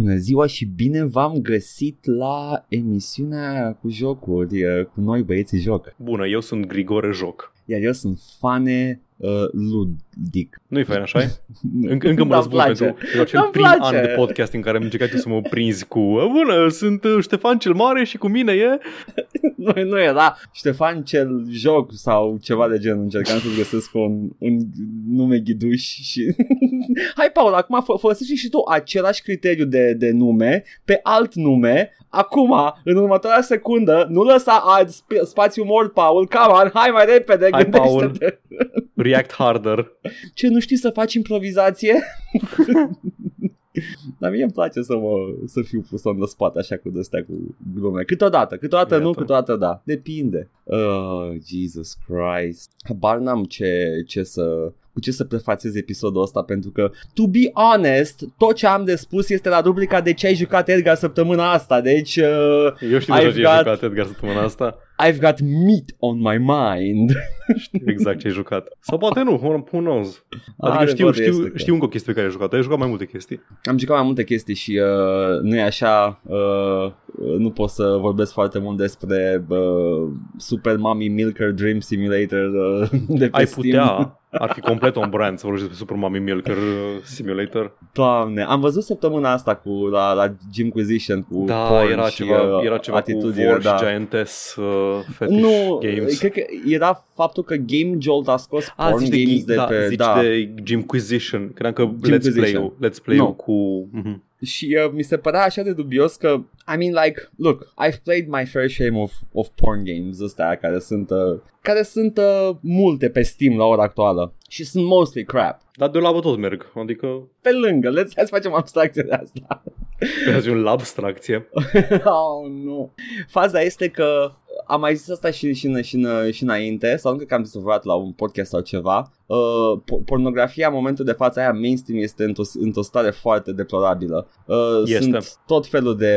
Bună ziua și bine v-am găsit la emisiunea cu jocuri, uh, cu noi băieții joc. Bună, eu sunt Grigore Joc. Iar eu sunt Fane uh, ludic. Nu-i fain așa Încă, încă mă răzbun pentru, pentru acel prim place. an de podcast în care am încercat să mă prinzi cu Bună, sunt uh, Ștefan cel Mare și cu mine e... nu, nu era Ștefan cel Joc sau ceva de genul. Încercam să găsesc un, un nume ghiduș și... Hai, Paul, acum fă, folosești și tu același criteriu de, de nume pe alt nume. Acum, în următoarea secundă, nu lăsa alt sp- spațiu mort, Paul. Come on, hai mai repede, hai, Paul. React harder. Ce, nu știi să faci improvizație? Dar mie îmi place să, mă, să fiu pus în spate așa cu de cu glume. Câteodată, câteodată Iată. nu, câteodată da. Depinde. Oh, Jesus Christ. Habar n-am ce, ce să cu ce să prefațez episodul ăsta pentru că, to be honest, tot ce am de spus este la rubrica de ce ai jucat Edgar săptămâna asta, deci... Uh, Eu știu de ce ai jucat Edgar săptămâna asta. I've got meat on my mind. știu exact ce ai jucat. Sau poate nu, who knows. Adică știu, știu, știu încă o chestie pe care ai jucat. Ai jucat mai multe chestii. Am jucat mai multe chestii și uh, nu e așa, uh, nu pot să vorbesc foarte mult despre uh, Super Mommy Milker Dream Simulator uh, de pe Ai Steam. putea, ar fi complet on brand să vorbești despre Super Mommy Milker uh, Simulator. Doamne, am văzut săptămâna asta cu la, la Gymquisition cu da, porn era și, ceva, uh, era ceva atitudine, cu vor da. și Giantess uh, fetish nu, games. cred că era faptul că Game Jolt a scos A, porn zici games de, de da, pe... zici da. de Gymquisition. Credeam că Let's Play-ul, Let's Play-ul No. cu... Uh-huh. Și uh, mi se părea așa de dubios că, I mean like, look, I've played my fair share of, of porn games ăstea care sunt, uh, care sunt uh, multe pe Steam la ora actuală și sunt mostly crap. Dar de la tot merg, adică Pe lângă, let's, hai să facem abstracție de asta. e un abstracție. oh, nu. Faza este că am mai zis asta și, și, și, și, și înainte, sau încă că am zis vreodată la un podcast sau ceva, uh, po- pornografia în momentul de față aia mainstream este într-o, într-o stare foarte deplorabilă. Uh, Este. Sunt tot felul de,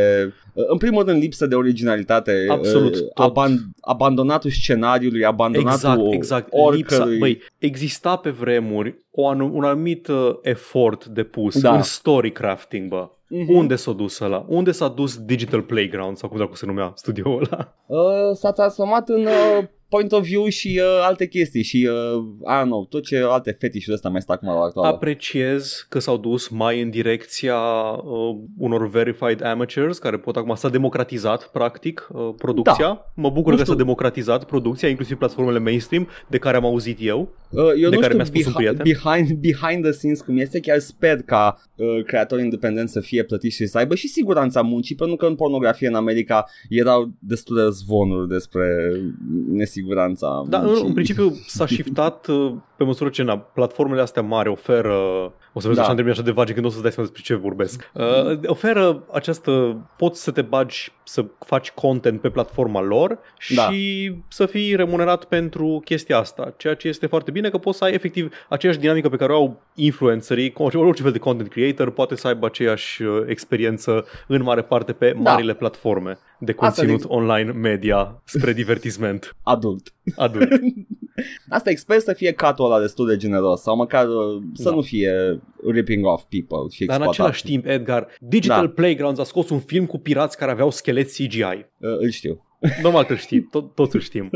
uh, în primul rând lipsă de originalitate, Absolut, uh, tot. aban- abandonatul scenariului, abandonatul Exact, exact. Lipsa, oricărui... băi, exista pe vremuri o anu- un anumit uh, efort depus Da. în story crafting, bă. Mhm. Unde s-a dus ăla? Unde s-a dus Digital Playground sau cum dracu se numea studioul ăla? Uh, s-a transformat în uh, point of view și uh, alte chestii și, uh, I don't know, tot ce alte fetișuri ăsta mai stă acum la ora actuală. Apreciez că s-au dus mai în direcția uh, unor verified amateurs care pot acum s-a democratizat practic uh, producția. Da. Mă bucur Nu că știu. s-a democratizat producția, inclusiv platformele mainstream de care am auzit eu. Uh, eu de nu care știu mi-a spus un behi- prieten. behind, behind the scenes cum este, chiar sper ca uh, creatorii independenți să fie plătiți și să aibă și siguranța muncii, pentru că în pornografie în America erau destule zvonuri despre nesiguranța Da, în, muncii. în principiu s-a shiftat uh, pe măsură ce na, platformele astea mari oferă o să vezi Da. așa în termeni așa de vage când o să-ți dai seama despre ce vorbesc. Uh, oferă această, poți să te bagi să faci content pe platforma lor și Da. să fii remunerat pentru chestia asta, ceea ce este foarte bine că poți să ai efectiv aceeași dinamică pe care o au influencerii, orice, orice fel de content creator poate să aibă aceeași uh, experiență în mare parte pe Da. marile platforme de Asta conținut zic. online media spre divertisment Adult. adult. Asta expert să fie catul ăla destul de generos sau măcar uh, să Da. nu fie ripping off people și Dar în exploatați. același timp, Edgar, Digital Da. Playgrounds a scos un film cu pirați care aveau scheleți CGI. Uh, îl știu. Normal că știi, tot, toți îl știm.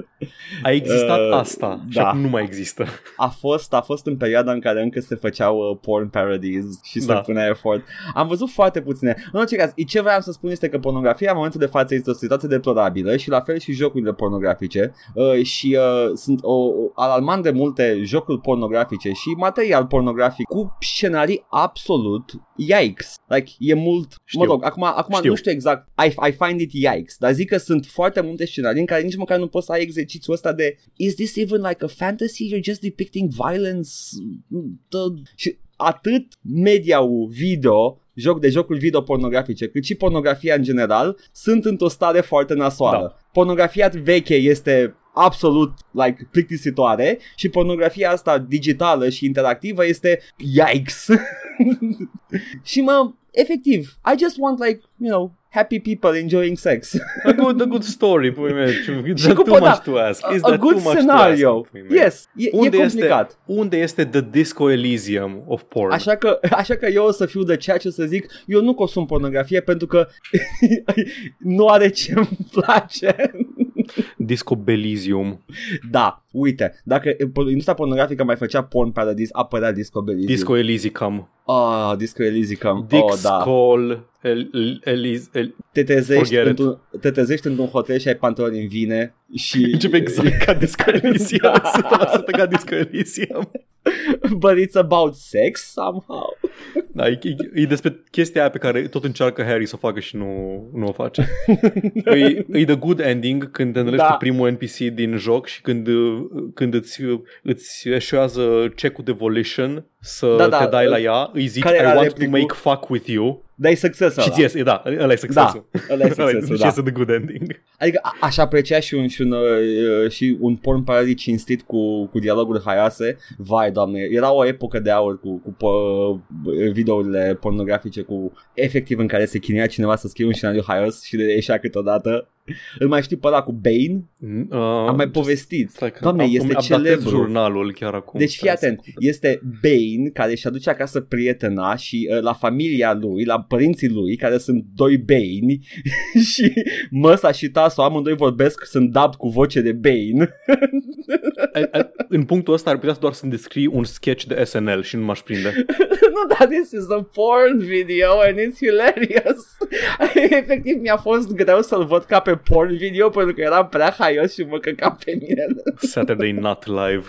A existat Uh, asta și da. acum nu mai există. A fost, a fost în perioada în care încă se făceau uh, porn parodies și se Da. punea efort. Am văzut foarte puține. În orice caz, ce vreau să spun este că pornografia în momentul de față este o situație deplorabilă și la fel și jocurile pornografice uh, și uh, sunt o, o, alarmant de multe jocuri pornografice și material pornografic cu scenarii absolut yikes. Like, e mult, Știu. mă rog, acum, acum Știu. nu știu exact, I, I find it yikes, dar zic că sunt foarte multe scenarii în care nici măcar nu poți să ai exercițiul ăsta de is this even like a fantasy? You're just depicting violence? The... Și atât media-ul video joc de jocuri video pornografice, cât și pornografia în general, sunt într-o stare foarte nasoală. Da. Pornografia veche este absolut like plictisitoare și pornografia asta digitală și interactivă este yikes. și mă, efectiv, I just want like, you know, happy people enjoying sex. A good, a good story, pui mei. It's Și cu too păda- much to ask. Is a that good too much scenario. To ask, pui mei? Yes, e, Unde e este, complicat. unde este the disco elysium of porn? Așa că, așa că eu o să fiu de ceea ce o să zic, eu nu consum pornografie pentru că nu are ce îmi place. Disco Belysium. Da, uite, dacă industria pornografică mai făcea porn paradise, apărea Disco Belize. Disco Elysicum. Ah, Disco Elysicum. Dick oh, da. Skull. El, el, Elis, el, Te trezești, Forget it. într-un, te trezești într-un hotel și ai pantaloni în vine și... Începe exact ca Disco Elysium. Da. 100% ca Disco Elysium. But it's about sex somehow. Da, e, e, e despre chestia aia pe care tot încearcă Harry să o facă și nu, nu o face. e, e the good ending când te întâlnești Da. cu primul NPC din joc și când, uh, când îți, îți eșuează check-ul de volition să Da, da, te dai la ea, îi zici care I era want replicul? to make fuck with you Dar e succes și ăla. ți iese, da, ăla e succesul. ăla e succesul, și da. iese the good ending. Adică a- aș aprecia și un, și un, uh, și un porn parody cinstit cu, cu dialoguri haioase. Vai, doamne, era o epocă de aur cu, cu po- videourile pornografice cu efectiv în care se chinuia cineva să scrie un scenariu haios și le ieșea câteodată. Îl mai știi pe ăla cu Bane? Uh, Am mai povestit. stai că Doamne, am- este îmi updatez celebru. jurnalul chiar acum. Deci fii atent, este Bane care își aduce acasă prietena și uh, la familia lui, la părinții lui, care sunt doi Bane și măsa și tasul amândoi vorbesc, sunt dubbed cu voce de Bane. A- a- În punctul ăsta ar putea doar să-mi descrii un sketch de SNL și nu m-aș prinde. nu, dar this is a porn video and it's hilarious. Efectiv mi-a fost greu să-l văd ca pe porn video pentru că era prea haios și mă căca pe mine. Saturday Night Live.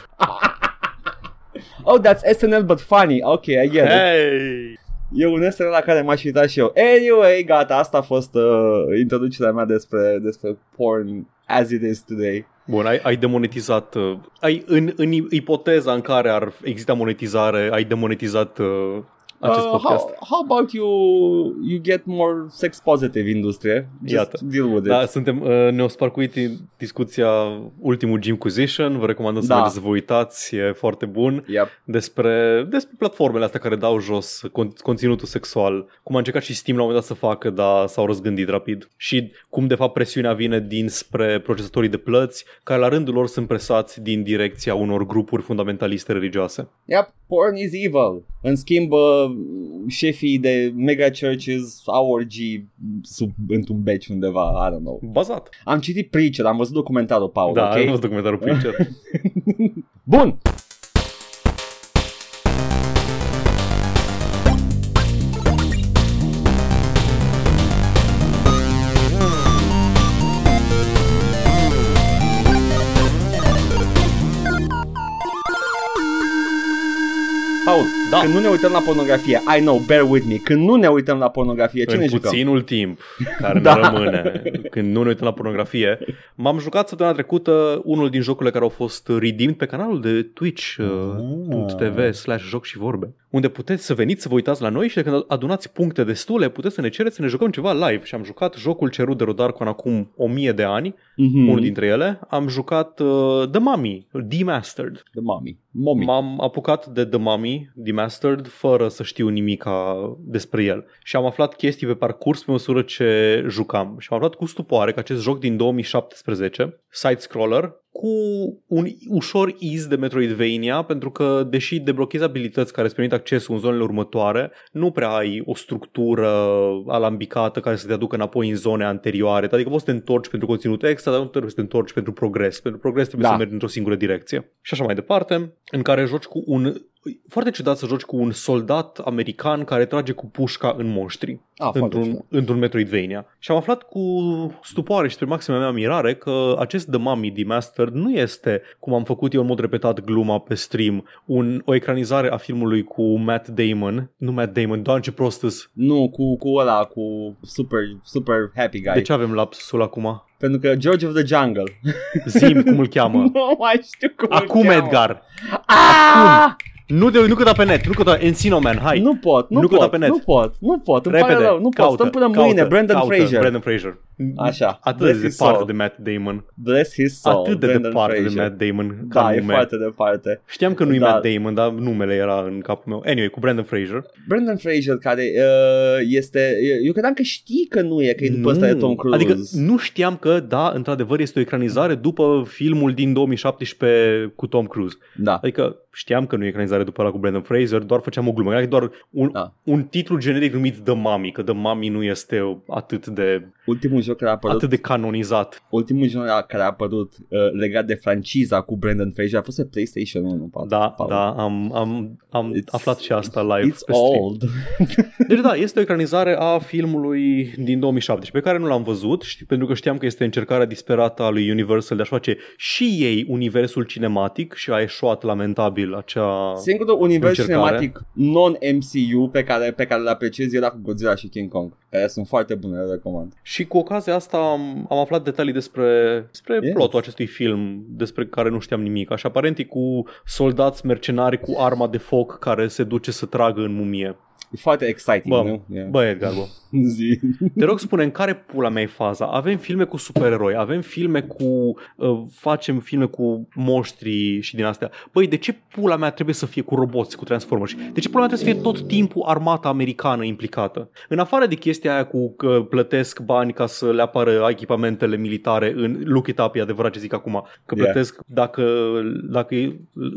Oh, that's SNL but funny. Ok, I get it. Hey! E un SNL la care m-aș uita și eu. Anyway, gata, asta a fost uh, introducerea mea despre, despre porn as it is today. Bun, ai, ai demonetizat, uh, ai, în, în ipoteza în care ar exista monetizare, ai demonetizat uh, acest Uh, podcast. how, how about you you get more sex positive industrie? Just Iată. deal with it. Da, suntem, uh, ne-o sparcuit în discuția ultimul Gymquisition, vă recomandăm să Da. mergeți să vă uitați, e foarte bun, Yep. despre, despre platformele astea care dau jos con- conținutul sexual, cum a încercat și Steam la un moment dat să facă, dar s-au răzgândit rapid și cum de fapt presiunea vine dinspre procesatorii de plăți, care la rândul lor sunt presați din direcția unor grupuri fundamentaliste religioase. Yep, porn is evil. În schimb, uh, șefii de mega churches au orgii sub, într-un beci undeva, I don't know. Bazat. Am citit Preacher, am văzut documentarul, Paul, da, ok? am văzut documentarul Preacher. Bun! Da. când nu ne uităm la pornografie, I know, bear with me, când nu ne uităm la pornografie, ce în ne jucăm? puținul timp care Da. ne rămâne când nu ne uităm la pornografie. M-am jucat săptămâna trecută unul din jocurile care au fost redeemed pe canalul de Twitch uh, .tv slash joc și vorbe unde puteți să veniți să vă uitați la noi și de când adunați puncte destule puteți să ne cereți să ne jucăm ceva live și am jucat jocul cerut de Rodarcon acum o mie de ani, Mhm. unul dintre ele. Am jucat uh, The Mummy, Demastered. The mommy. Mommy. M-am apucat de The Mummy, Demastered, fără să știu nimic despre el. Și am aflat chestii pe parcurs pe măsură ce jucam. Și am aflat cu stupoare că acest joc din 2017, side-scroller, cu un ușor iz de Metroidvania, pentru că, deși deblochezi abilități care îți permit accesul în zonele următoare, nu prea ai o structură alambicată care să te aducă înapoi în zone anterioare. Adică poți să te întorci pentru conținut extra, dar nu trebuie să te întorci pentru progres. Pentru progres trebuie Da. să mergi într-o singură direcție. Și așa mai departe, în care joci cu un... Foarte ciudat să joci cu un soldat american care trage cu pușca în monștri Ah, foarte într-un, ciudat. într-un Metroidvania. Și am aflat cu stupoare și spre maxima mea mirare că acest The Mummy Demastered nu este, cum am făcut eu în mod repetat gluma pe stream, un, o ecranizare a filmului cu Matt Damon. Nu Matt Damon, doar ce prostăs. Nu, cu, cu ăla, cu super, super happy guy. De ce avem lapsusul acum? Pentru că George of the Jungle. Zim cum îl cheamă. nu mai știu cum îl Acum cheamă. Edgar. Ah! Nu, de, nu căta pe net, nu căta Encino Man, hai. Nu pot, nu, Nu pot, căuta pe net. nu pot, nu pot, îmi Repede, pare rău, nu pot, caută, stăm până caută, mâine, Brandon caută, Fraser. Brandon Fraser. Așa, Atât bless de his departe soul. de Matt Damon. Bless his soul. Atât de Brendan departe de Fraser. Matt Damon ca Da, e nume. foarte departe. Știam că nu-i Da. Matt Damon, dar numele era în capul meu. Anyway, cu Brandon Fraser. Brendan Fraser, care uh, este... Eu credeam că știi că nu e, că e după ăsta de Tom Cruise. Adică nu știam că, da, într-adevăr, este o ecranizare după filmul din 2017 cu Tom Cruise. Da. Adică știam că nu e ecranizare după ăla cu Brandon Fraser, doar făceam o glumă. Era doar un, Da. un titlu generic numit The Mummy, că The Mummy nu este atât de, Ultimul joc care a apărut, atât de canonizat. ultimul joc care a apărut uh, legat de franciza cu Brendan Fraser a fost pe PlayStation 1. Paul. Da, Paul. da, am, am, am It's- aflat și asta live It's pe stream. old. Deci da, este o ecranizare a filmului din 2017 pe care nu l-am văzut știi, pentru că știam că este încercarea disperată a lui Universal de a face și ei universul cinematic și a eșuat lamentabil acea... Singurul univers Încercare. cinematic non-MCU pe care, pe care îl apreciez era cu Godzilla și King Kong, care sunt foarte bune, le recomand. Și cu ocazia asta am, am aflat detalii despre, despre Yes. plotul acestui film despre care nu știam nimic. Așa, aparent e cu soldați mercenari cu arma de foc care se duce să tragă în mumie. E foarte exciting, Bă, nu? Yeah. Bă, Edgar, bă. Zi. Te rog spune în care pula mea e faza. Avem filme cu supereroi, avem filme cu... Uh, facem filme cu monștri și din astea. Băi, de ce pula mea trebuie să fie cu roboți, cu Transformers? De ce pula mea trebuie să fie tot timpul armata americană implicată? În afară de chestia aia cu că plătesc bani ca să le apară echipamentele militare în look it up, e adevărat ce zic acum, că Yeah. plătesc dacă, dacă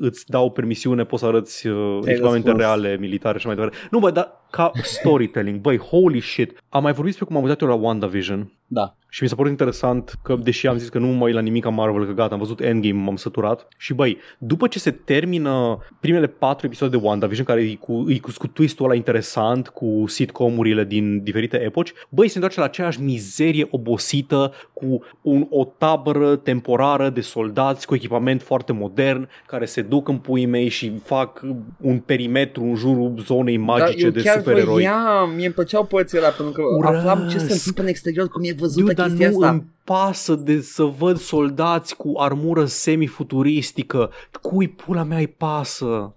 îți dau permisiune poți să arăți uh, echipamente răspuns. reale militare și mai departe. Nu, bă, dar ca storytelling, băi, holy shit. Am mai vorbit despre cum am uitat eu la WandaVision Da. și mi s-a părut interesant că, deși am zis că nu mă uit la nimic am Marvel, că gata, am văzut Endgame, m-am săturat. Și băi, după ce se termină primele patru episoade de WandaVision, care e cu, e cu, cu twist-ul ăla interesant, cu sitcomurile din diferite epoci, băi, se întoarce la aceeași mizerie obosită, cu un, o tabără temporară de soldați cu echipament foarte modern, care se duc în puii mei și fac un perimetru în jurul zonei magice Dar eu de chiar supereroi. voiam, mie îmi plăceau părțile alea, pentru că Urăsc. aflam ce se întâmplă în exterior, cum e văzută Dude, dar chestia nu asta. îmi pasă de să văd soldați cu armură semifuturistică. Cui pula mea îi pasă?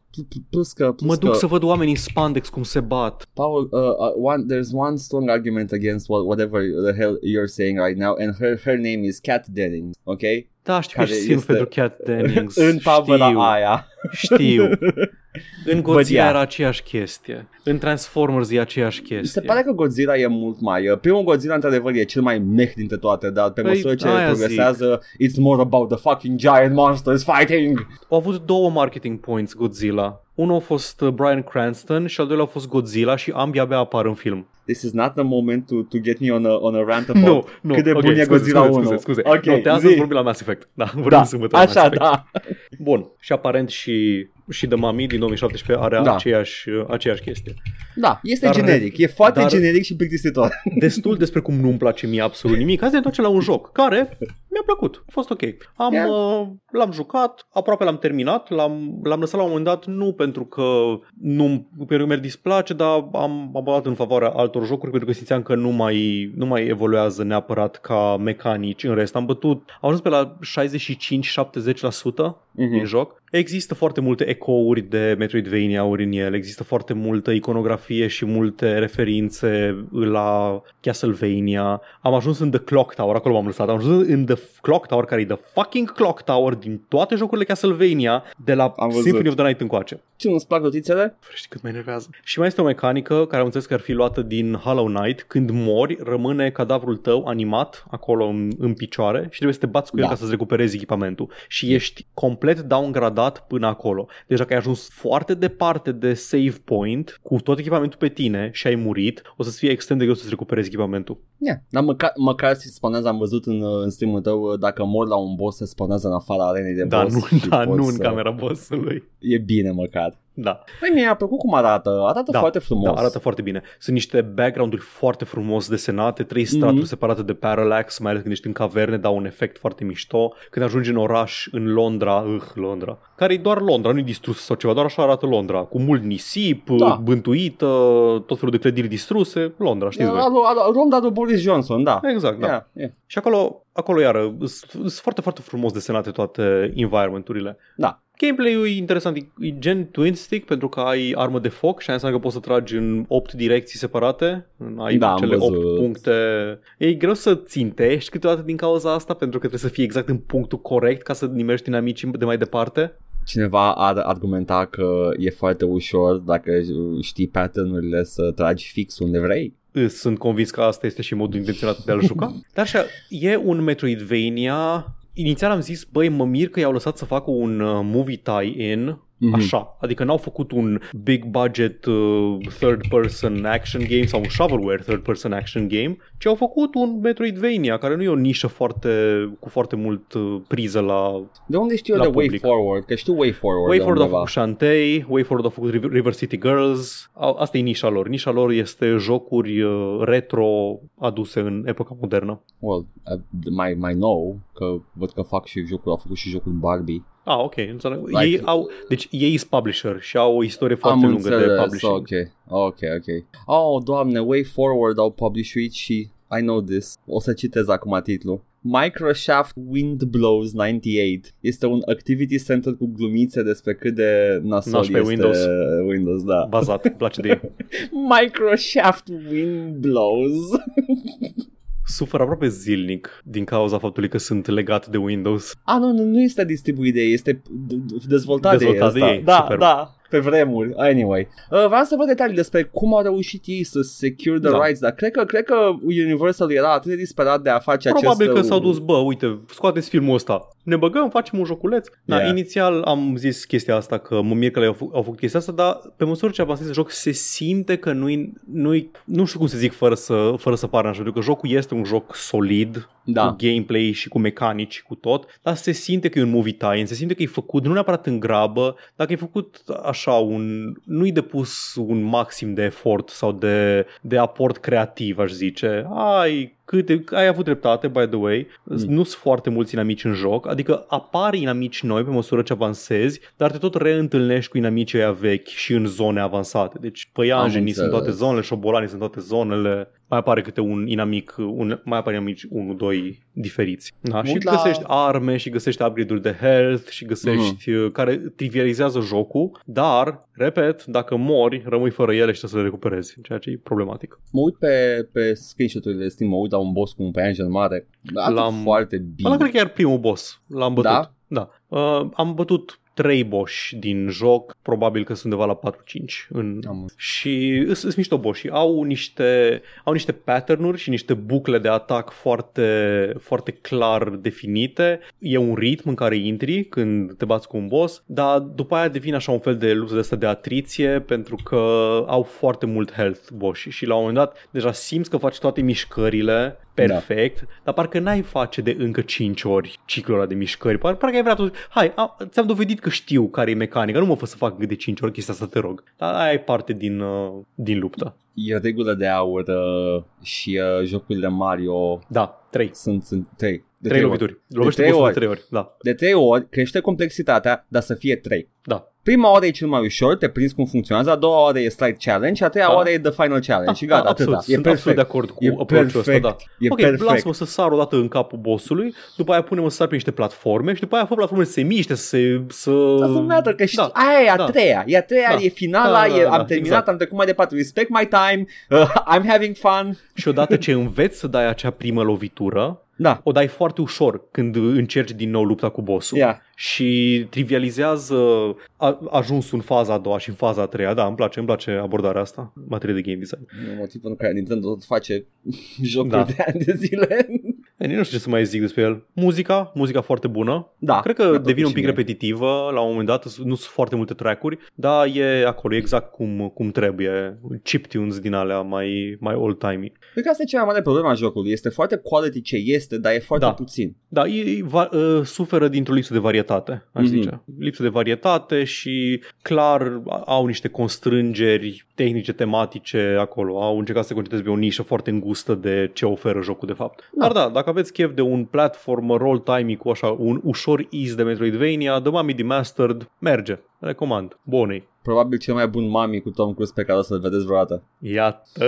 Plus că, plus Mă duc că, să văd oamenii în spandex cum se bat. Paul, uh, uh, one, there's one strong argument against what, whatever the hell you're saying right now, and her, her name is Cat Dennings, ok? Da, știu că Care ești sim este- pentru Cat Dennings. în tabăra știu, aia. Știu. În But Godzilla yeah. era aceeași chestie. În Transformers e aceeași Mi se chestie. pare că Godzilla e mult mai... Uh, primul Godzilla, într-adevăr, e cel mai meh dintre toate, dar pe Păi, măsură ce aia progresează, it's more about the fucking giant monsters fighting. Au avut două marketing points Godzilla. Unul a fost uh, Bryan Cranston și al doilea a fost Godzilla și ambii abia apar în film. This is not the moment to, to get me on a, on a rant about Nu, nu. cât de ok, bun e scuze, Godzilla scuze, 1. Scuze, scuze. Ok, Notează zi. vorbim la Mass Effect. Da, vorbim Da, sâmbătă la Mass așa, Effect. da. Bun. Și aparent și, și The Mummy din 2017 are Da. aceeași, aceeași chestie. Da, este Dar- generic. E foarte dar- generic și plictisitor. Destul despre cum nu-mi place mie absolut nimic. Hai să ne întoarcem la un joc care mi-a plăcut. A fost ok. Am, Yeah. uh, l-am jucat, aproape l-am terminat, l-am, l-am lăsat la un moment dat, nu pentru că nu pentru că mi-ar displace, dar am abordat în favoarea altor jocuri pentru că simțeam că nu mai, nu mai evoluează neapărat ca mecanici în rest. Am bătut, am ajuns pe la 65-70% Mhm. din joc. Există foarte multe ecouri de Metroidvania-uri în el, există foarte multă iconografie și multe referințe la Castlevania. Am ajuns în The Clock Tower, acolo m-am lăsat. Am ajuns în The Clock Tower, care e The fucking Clock Tower din toate jocurile Castlevania, de la Am văzut. Symphony of the Night încoace. Ce nu-ți plac notițele? Știi cât mă enervează. Și mai este o mecanică care am înțeles că ar fi luată din Hollow Knight. Când mori, rămâne cadavrul tău animat acolo în, în picioare și trebuie să te bați cu el Da. ca să-ți recuperezi echipamentul. Și ești complet downgradat până acolo. Deci dacă ai ajuns foarte departe de save point, cu tot echipamentul pe tine și ai murit, o să-ți fie extrem de greu să-ți recuperezi echipamentul. Yeah. Dar măcar, măcar se spawnează, am văzut în, uh, în stream-ul tău, uh, dacă mor la un boss, se spawnează în afara arenei de Da, boss. nu, și da, poți nu în să- camera bossului. E bine măcar. Da. Păi mi-a plăcut cum arată. Arată Da, foarte frumos. Da, arată foarte bine. Sunt niște background-uri foarte frumos desenate, trei straturi Mhm. separate de parallax, mai ales când ești în caverne, dau un efect foarte mișto. Când ajungi în oraș, în Londra, uh, Londra, care e doar Londra, nu e distrus sau ceva, doar așa arată Londra, cu mult nisip, Da. da. bântuită, tot felul de clădiri distruse, Londra, știți voi. Ronda lui Boris Johnson, da. Exact, da. Yeah, yeah. Și acolo, acolo iară, sunt sunt foarte, foarte frumos desenate toate environment-urile. Da. Gameplay-ul e interesant, e e gen twin stick pentru că ai armă de foc și aia înseamnă că poți să tragi în 8 direcții separate, ai Da, am cele 8 văzut. puncte. E greu să țintești câteodată din cauza asta pentru că trebuie să fie exact în punctul corect ca să nimești inamicii de mai departe. Cineva ar argumenta că e foarte ușor dacă știi pattern-urile să tragi fix unde vrei. Sunt convins că asta este și modul intenționat de a-l juca. Dar așa, e un Metroidvania Inițial am zis, băi, mă mir că i-au lăsat să facă un uh, movie tie-in Mhm. Așa, adică n-au făcut un big budget uh, third person action game sau un shovelware third person action game, ci au făcut un Metroidvania care nu e o nișă foarte cu foarte mult uh, priză la De unde știu eu La de Way public. Forward? Că știu Way Forward WayForward de a undeva. făcut Shantae, WayForward a făcut River River City Girls, Au- asta e nișa lor. Nișa lor este jocuri uh, retro aduse în epoca modernă. Well, uh, mai, mai nou, că văd că fac și jocul, au făcut și jocul Barbie. Ah, ok. Înțeleg. Like- Ei au, deci ei sunt publisher și au o istorie foarte Am lungă de înțeles, publishing. ok, ok, ok. Oh, doamne, Way Forward au publishuit și I know this. O să citez acum titlul. Microshaft Wind Blows 98 este un activity center cu glumițe despre cât de nasol Nașpa e este Windows. Windows, da. Bazat, îmi place de ei. Microshaft Wind Blows. Sufer aproape zilnic din cauza faptului că sunt legat de Windows. Ah, nu, nu, nu este distribuit de ei, este d- d- dezvoltat, Dezvoltat de de ei. ei, Da, superb. da, pe vremuri. Anyway, uh, vreau să văd detalii despre cum au reușit ei să secure the Da. rights, dar cred că, cred că Universal era atât de disperat de a face Probabil acest... că s-au dus, bă, uite, scoateți filmul ăsta. Ne băgăm, facem un joculeț. Da, Yeah. inițial am zis chestia asta, că mă mir că le-au fă- au făcut chestia asta, dar pe măsură ce avansezi în joc se simte că nu-i, nu-i, nu știu cum să zic fără să, fără să pară așa, pentru că jocul este un joc solid, Da. cu gameplay și cu mecanici și cu tot, dar se simte că e un movie tie se simte că e făcut nu neapărat în grabă, dacă e făcut așa, un, nu-i depus un maxim de efort sau de, de aport creativ, aș zice. Ai câte, ai avut dreptate, by the way, mm. nu sunt foarte mulți inamici în joc, adică apar inamici noi pe măsură ce avansezi, dar te tot reîntâlnești cu inamicii aia vechi și în zone avansate. Deci păianjenii sunt în toate înțeles. zonele, șobolanii sunt în toate zonele, mai apare câte un inamic, un, mai apare inamici 1-2 diferiți. Da? Mă Și uit la- găsești arme și găsești upgrade-uri de health și găsești uh care trivializează jocul, dar, repet, dacă mori, rămâi fără ele și trebuie să le recuperezi, ceea ce e problematic. Mă uit pe, pe screenshot-urile de Steam, mă uit la un boss cu un păianjen mare. Arată L-am- foarte Ăla bine. cred că e chiar primul boss. L-am bătut. Da? Da. Uh, am bătut trei boși din joc, probabil că sunt undeva la 4-5 în... Am- și sunt mișto boși. Au niște, au niște pattern-uri și niște bucle de atac foarte, foarte clar definite. E un ritm în care intri când te bați cu un boss, dar după aia devine așa un fel de luptă de asta de atriție pentru că au foarte mult health boși și la un moment dat deja simți că faci toate mișcările perfect, da. dar parcă n-ai face de încă 5 ori ciclul ăla de mișcări. Par- Parcă ai vrea tot, hai, a, ți-am dovedit că știu care e mecanica, nu mă fă să fac de 5 ori chestia asta, te rog. Dar aia e parte din, uh, din luptă. E regulă de aur uh, și uh, jocurile Mario Da, 3. sunt, sunt trei. De 3 ori. lovituri. Lovește trei bossul ori. de 3 ori. Da, De trei ori crește complexitatea, dar să fie trei. da. Prima oară e cel mai ușor, te prinzi cum funcționează, a doua oară e slight challenge și a treia Da. oară e the final challenge și gata, absolut, atâta. E sunt absolut de perfect. acord cu E approach-ul ăsta, perfect. da. E ok, perfect. lasă-mă să sar o dată în capul bossului, după aia punem să sar pe niște platforme și după aia fă platforme să se miște, să se... Să... Doesn't matter, că știi, Da. aia e a Da. treia, e a treia, Da. e finala, Da, da, da, e, am da, terminat, exact. am trecut mai departe, respect my time, uh, I'm having fun. Și odată ce înveți să dai acea primă lovitură, Da, o dai foarte ușor când încerci din nou lupta cu bossul. ia. Și trivializează a, ajunsul în faza a doua și în faza a treia. Da, îmi place, îmi place abordarea asta, în materie de game design. E motivul pentru care Nintendo tot face jocuri Da. de ani de zile. E, nu știu ce să mai zic despre el. Muzica, muzica foarte bună. Da, Cred că da, devine totuși un pic mie. repetitivă la un moment dat, nu sunt foarte multe track-uri, dar e acolo exact cum, cum trebuie. Chiptunes din alea mai, mai old-timey. Cred că asta e cea mai mare problemă a jocului. Este foarte quality ce este, dar e foarte Da. puțin. Da, e, va, uh, suferă dintr-o lipsă de varietate, aș Mhm. zice. Lipsă de varietate și clar au niște constrângeri tehnice, tematice acolo. Au încercat să se concentreze pe o nișă foarte îngustă de ce oferă jocul de fapt. Da. Dar da, dacă aveți chef de un platformer roll timing cu așa un ușor ease de Metroidvania, The Mummy Demastered, merge. Recomand. Bonei. Probabil cel mai bun mami cu Tom Cruise pe care o să-l vedeți vreodată. Iată!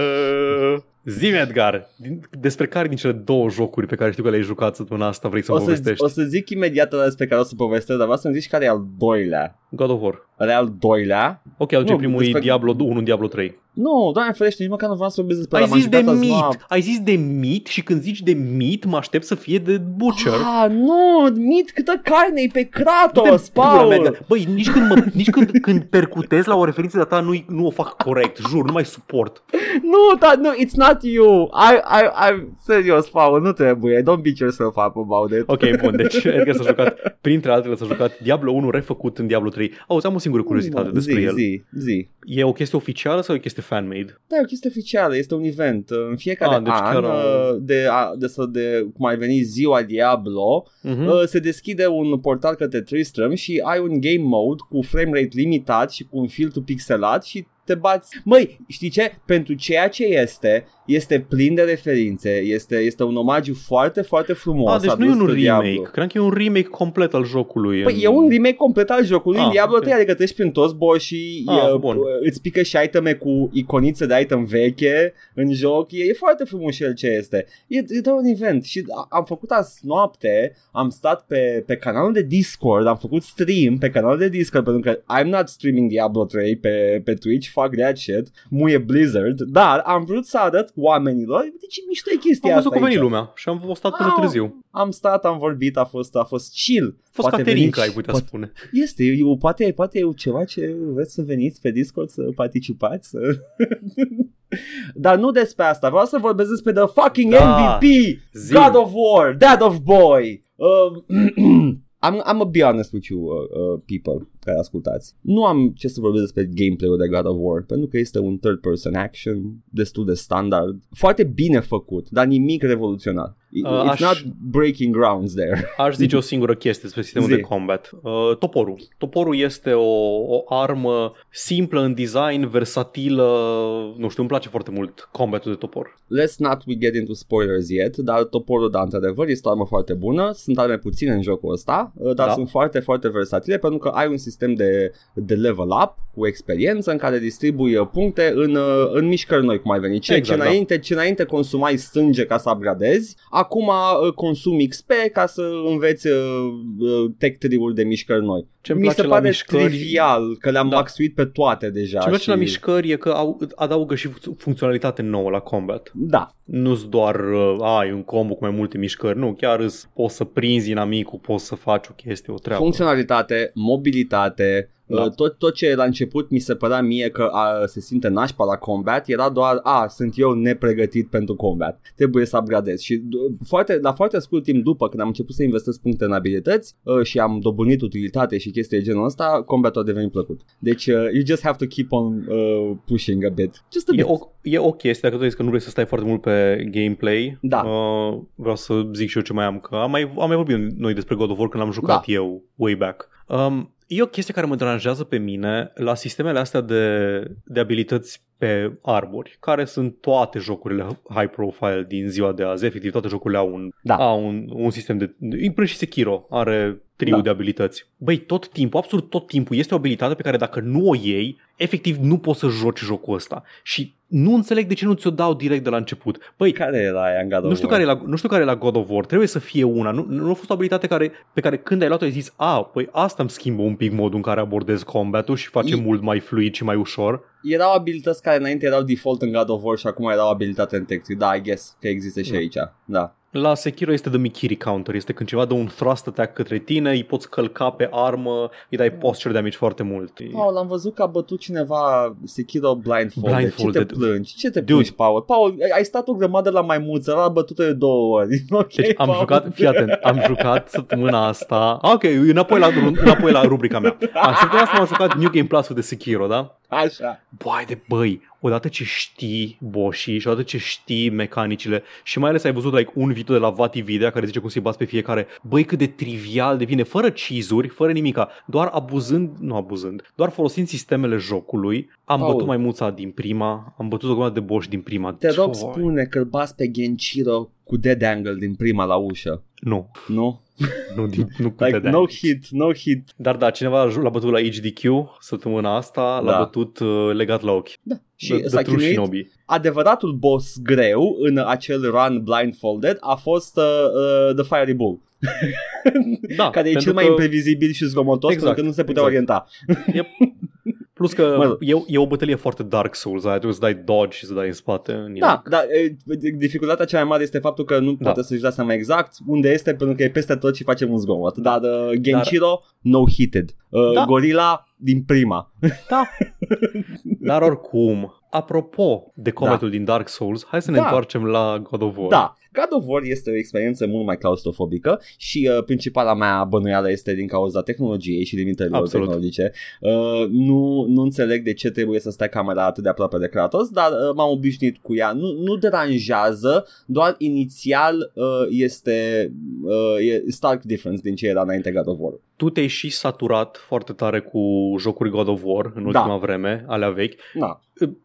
Zi Edgar, din- despre care din cele două jocuri pe care știu că le-ai jucat săptămâna asta vrei să O mă să, povestești? o să zic imediat ăla despre care o să povestesc, dar vreau să-mi zici care e al doilea. God of War. Ăla e al doilea? Ok, atunci Nu, primul despre- e Diablo 1, Diablo 3. Nu, doamne ferește, nici măcar nu vreau să vorbesc despre Ai ăla, m-am zis de jucat azi meat, noapte. ai zis de meat și când zici de meat mă aștept să fie de butcher. Ah, nu, mit câtă carne e pe Du-te Kratos, în pula mea, Paul! Edgar. Băi, nici când, mă, nici când, când percutez la o referință de ta nu, nu o fac corect, jur, nu mai suport. Nu, dar nu, it's not you. I, I, I'm serios, Paul, nu trebuie. Don't beat yourself up about it. Ok, bun, deci Edgar s-a jucat, printre altele s-a jucat Diablo 1 refăcut în Diablo 3. Auzi, am o singură curiozitate despre zi, el. Zi, zi. E o chestie oficială sau e o chestie fan-made? Da, e o chestie oficială, este un event. În fiecare Ah, deci an, chiar o- uh, de, a- de, să de, cum ai venit ziua Diablo, Mhm. uh, se deschide un portal către Tristram și ai un game mode cu frame rate limitat și cu un filtru pixelat și te bați. Măi, știi ce? Pentru ceea ce este, este plin de referințe, este, este un omagiu foarte, foarte frumos. Ah, deci nu e adus un de remake. Diablo. Credeam că e un remake complet al jocului. Păi în- e un remake complet al jocului Ah, ah, Diablo ok. 3, adică treci prin toți boșii, Ah, e, bun. îți pică și iteme cu iconițe de item veche în joc, e, e foarte frumos el ce este. E, e doar un event și a- am făcut azi noapte, am stat pe, pe canalul de Discord, am făcut stream pe canalul de Discord pentru că I'm not streaming Diablo 3 pe, pe Twitch, fuck that shit, muie Blizzard, dar am vrut să arăt oamenilor, uite ce mișto e chestia Am văzut asta că a venit aici. lumea și am stat până Au. târziu. Am stat, am vorbit, a fost, a fost chill. A fost Poate Caterinca, veniți- ai putea poate- spune. Este, eu, poate, poate e ceva ce vreți să veniți pe Discord să participați. Să... Dar nu despre asta, vreau să vorbesc despre the fucking Da. MVP, Zi. God of War, Dad of Boy. Uh, I'm, I'm a be honest with you, uh, uh, people care ascultați. Nu am ce să vorbesc despre gameplay-ul de God of War, pentru că este un third-person action destul de standard, foarte bine făcut, dar nimic revoluționar. Uh, It's aș- not breaking grounds there. Aș zice o singură chestie despre sistemul Zi. de combat. Uh, toporul. Toporul este o, o armă simplă în design, versatilă. Nu știu, îmi place foarte mult combatul de topor. Let's not we get into spoilers yet, dar toporul, da, într-adevăr, este o armă foarte bună. Sunt arme puține în jocul ăsta, uh, dar Da. sunt foarte, foarte versatile pentru că ai un sistem de, de level up cu experiență în care distribui uh, puncte în, uh, în mișcări noi, cum ai venit. Ce, Exact, ce, da. înainte, ce înainte consumai sânge ca să upgradezi, acum uh, consumi XP ca să înveți uh, uh, tech tree-uri de mișcări noi. Ce-mi Mi place se la pare mișcări- trivial că le-am Da. maxuit pe toate deja. Ce-mi place și... la mișcări e că au, adaugă și fu- funcționalitate nouă la combat. Da, Nu-s doar uh, ai un combo cu mai multe mișcări, nu, chiar îs, poți să prinzi inamicul, poți să faci o chestie, o treabă. Funcționalitate, mobilitate, Da. uh, tot, tot ce la început mi se părea mie că a, se simte nașpa la combat era doar, a, sunt eu nepregătit pentru combat, trebuie să upgradez și d- foarte, la foarte scurt timp după când am început să investesc puncte în abilități uh, și am dobândit utilitate și chestii de genul ăsta, combatul a devenit plăcut. Deci uh, you just have to keep on uh, pushing a bit. Just a E bit. o, e o chestie, dacă tu zici că nu vrei să stai foarte mult pe gameplay, Da. uh, vreau să zic și eu ce mai am, că am mai, am mai vorbit noi despre God of War când l-am jucat Da. eu way back. Um, e o chestie care mă deranjează pe mine la sistemele astea de, de abilități pe arbori, care sunt toate jocurile high profile din ziua de azi, efectiv toate jocurile au un, Da. au un, un sistem de... Până și Sekiro are triu Da. de abilități. Băi, tot timpul, absolut tot timpul, este o abilitate pe care dacă nu o iei, efectiv nu poți să joci jocul ăsta. Și nu înțeleg de ce nu ți-o dau direct de la început. Băi, Care era aia în God of nu știu, War? care e la, nu știu care e la God of War, trebuie să fie una. Nu, nu a fost o abilitate care, pe care când ai luat-o ai zis, a, păi asta îmi schimbă un pic modul în care abordez combatul și face I- mult mai fluid și mai ușor. Erau abilități care înainte erau default în God of War și acum erau abilitate în Tech Da, I guess că există și Da. aici. Da. La Sekiro este the Mikiri counter, este când ceva dă un thrust attack către tine, îi poți călca pe armă, îi dai posture damage foarte mult. Paul, am văzut că a bătut cineva Sekiro blindfolded. Blindfolded. Ce te plângi? Ce te Dude. plângi, Paul? Paul, ai- ai stat o grămadă la maimuță, l-a bătut de două ori. Ok, Deci am Paul. jucat, fii atent, am jucat săptămâna asta, Ah, ok, înapoi la, înapoi la rubrica mea. A, săptămâna asta m-am jucat New Game Plus de Sekiro, da? Așa. Băi de băi, odată ce știi boșii și odată ce știi mecanicile și mai ales ai văzut like, un video de la Vati Video care zice cum să-i bați pe fiecare, băi cât de trivial devine, fără cizuri, fără nimica, doar abuzând, nu abuzând, doar folosind sistemele jocului, am Paul. bătut maimuța din prima, am bătut o grămadă de boși din prima. Te rog Doi. spune că îl bați pe Genshiro cu dead angle din prima la ușă. Nu, Nu? Nu, din, nu câte Like, de no ani. hit, no hit. Dar da, cineva l-a bătut la HDQ săptămâna asta, l-a Da. bătut uh, legat la ochi. Da. Și The, s-a the True chinuit Shinobi. adevăratul boss greu în acel run blindfolded a fost uh, uh, The Fiery Bull, Da, care e pentru cel mai că- imprevizibil și zgomotos Exact, pentru că nu se putea exact. orienta. E, plus că Mă, e, e o bătălie foarte Dark Souls, aia trebuie să dai dodge și să dai în spate. În Da, dar e, dificultatea cea mai mare este faptul că nu Da. poate să-și dea seama exact unde este pentru că e peste tot și facem un zgomot. Dar uh, Genshiro, no-hitted. Uh, Da. Gorilla din prima. Da. Dar oricum, apropo de cometul din Dark Souls, hai să ne Da. întoarcem la God of War. Da, God of War este o experiență mult mai claustrofobică și uh, principala mea bănuială este din cauza tehnologiei și limitărilor Absolut. tehnologice. Uh, nu, nu înțeleg de ce trebuie să stai camera atât de aproape de Kratos, dar uh, m-am obișnuit cu ea. Nu, nu deranjează, doar inițial uh, este uh, e stark difference din ce era înainte God of War. Tu te-ai și saturat foarte tare cu jocuri God of War în Da. ultima vreme, alea vechi. Na,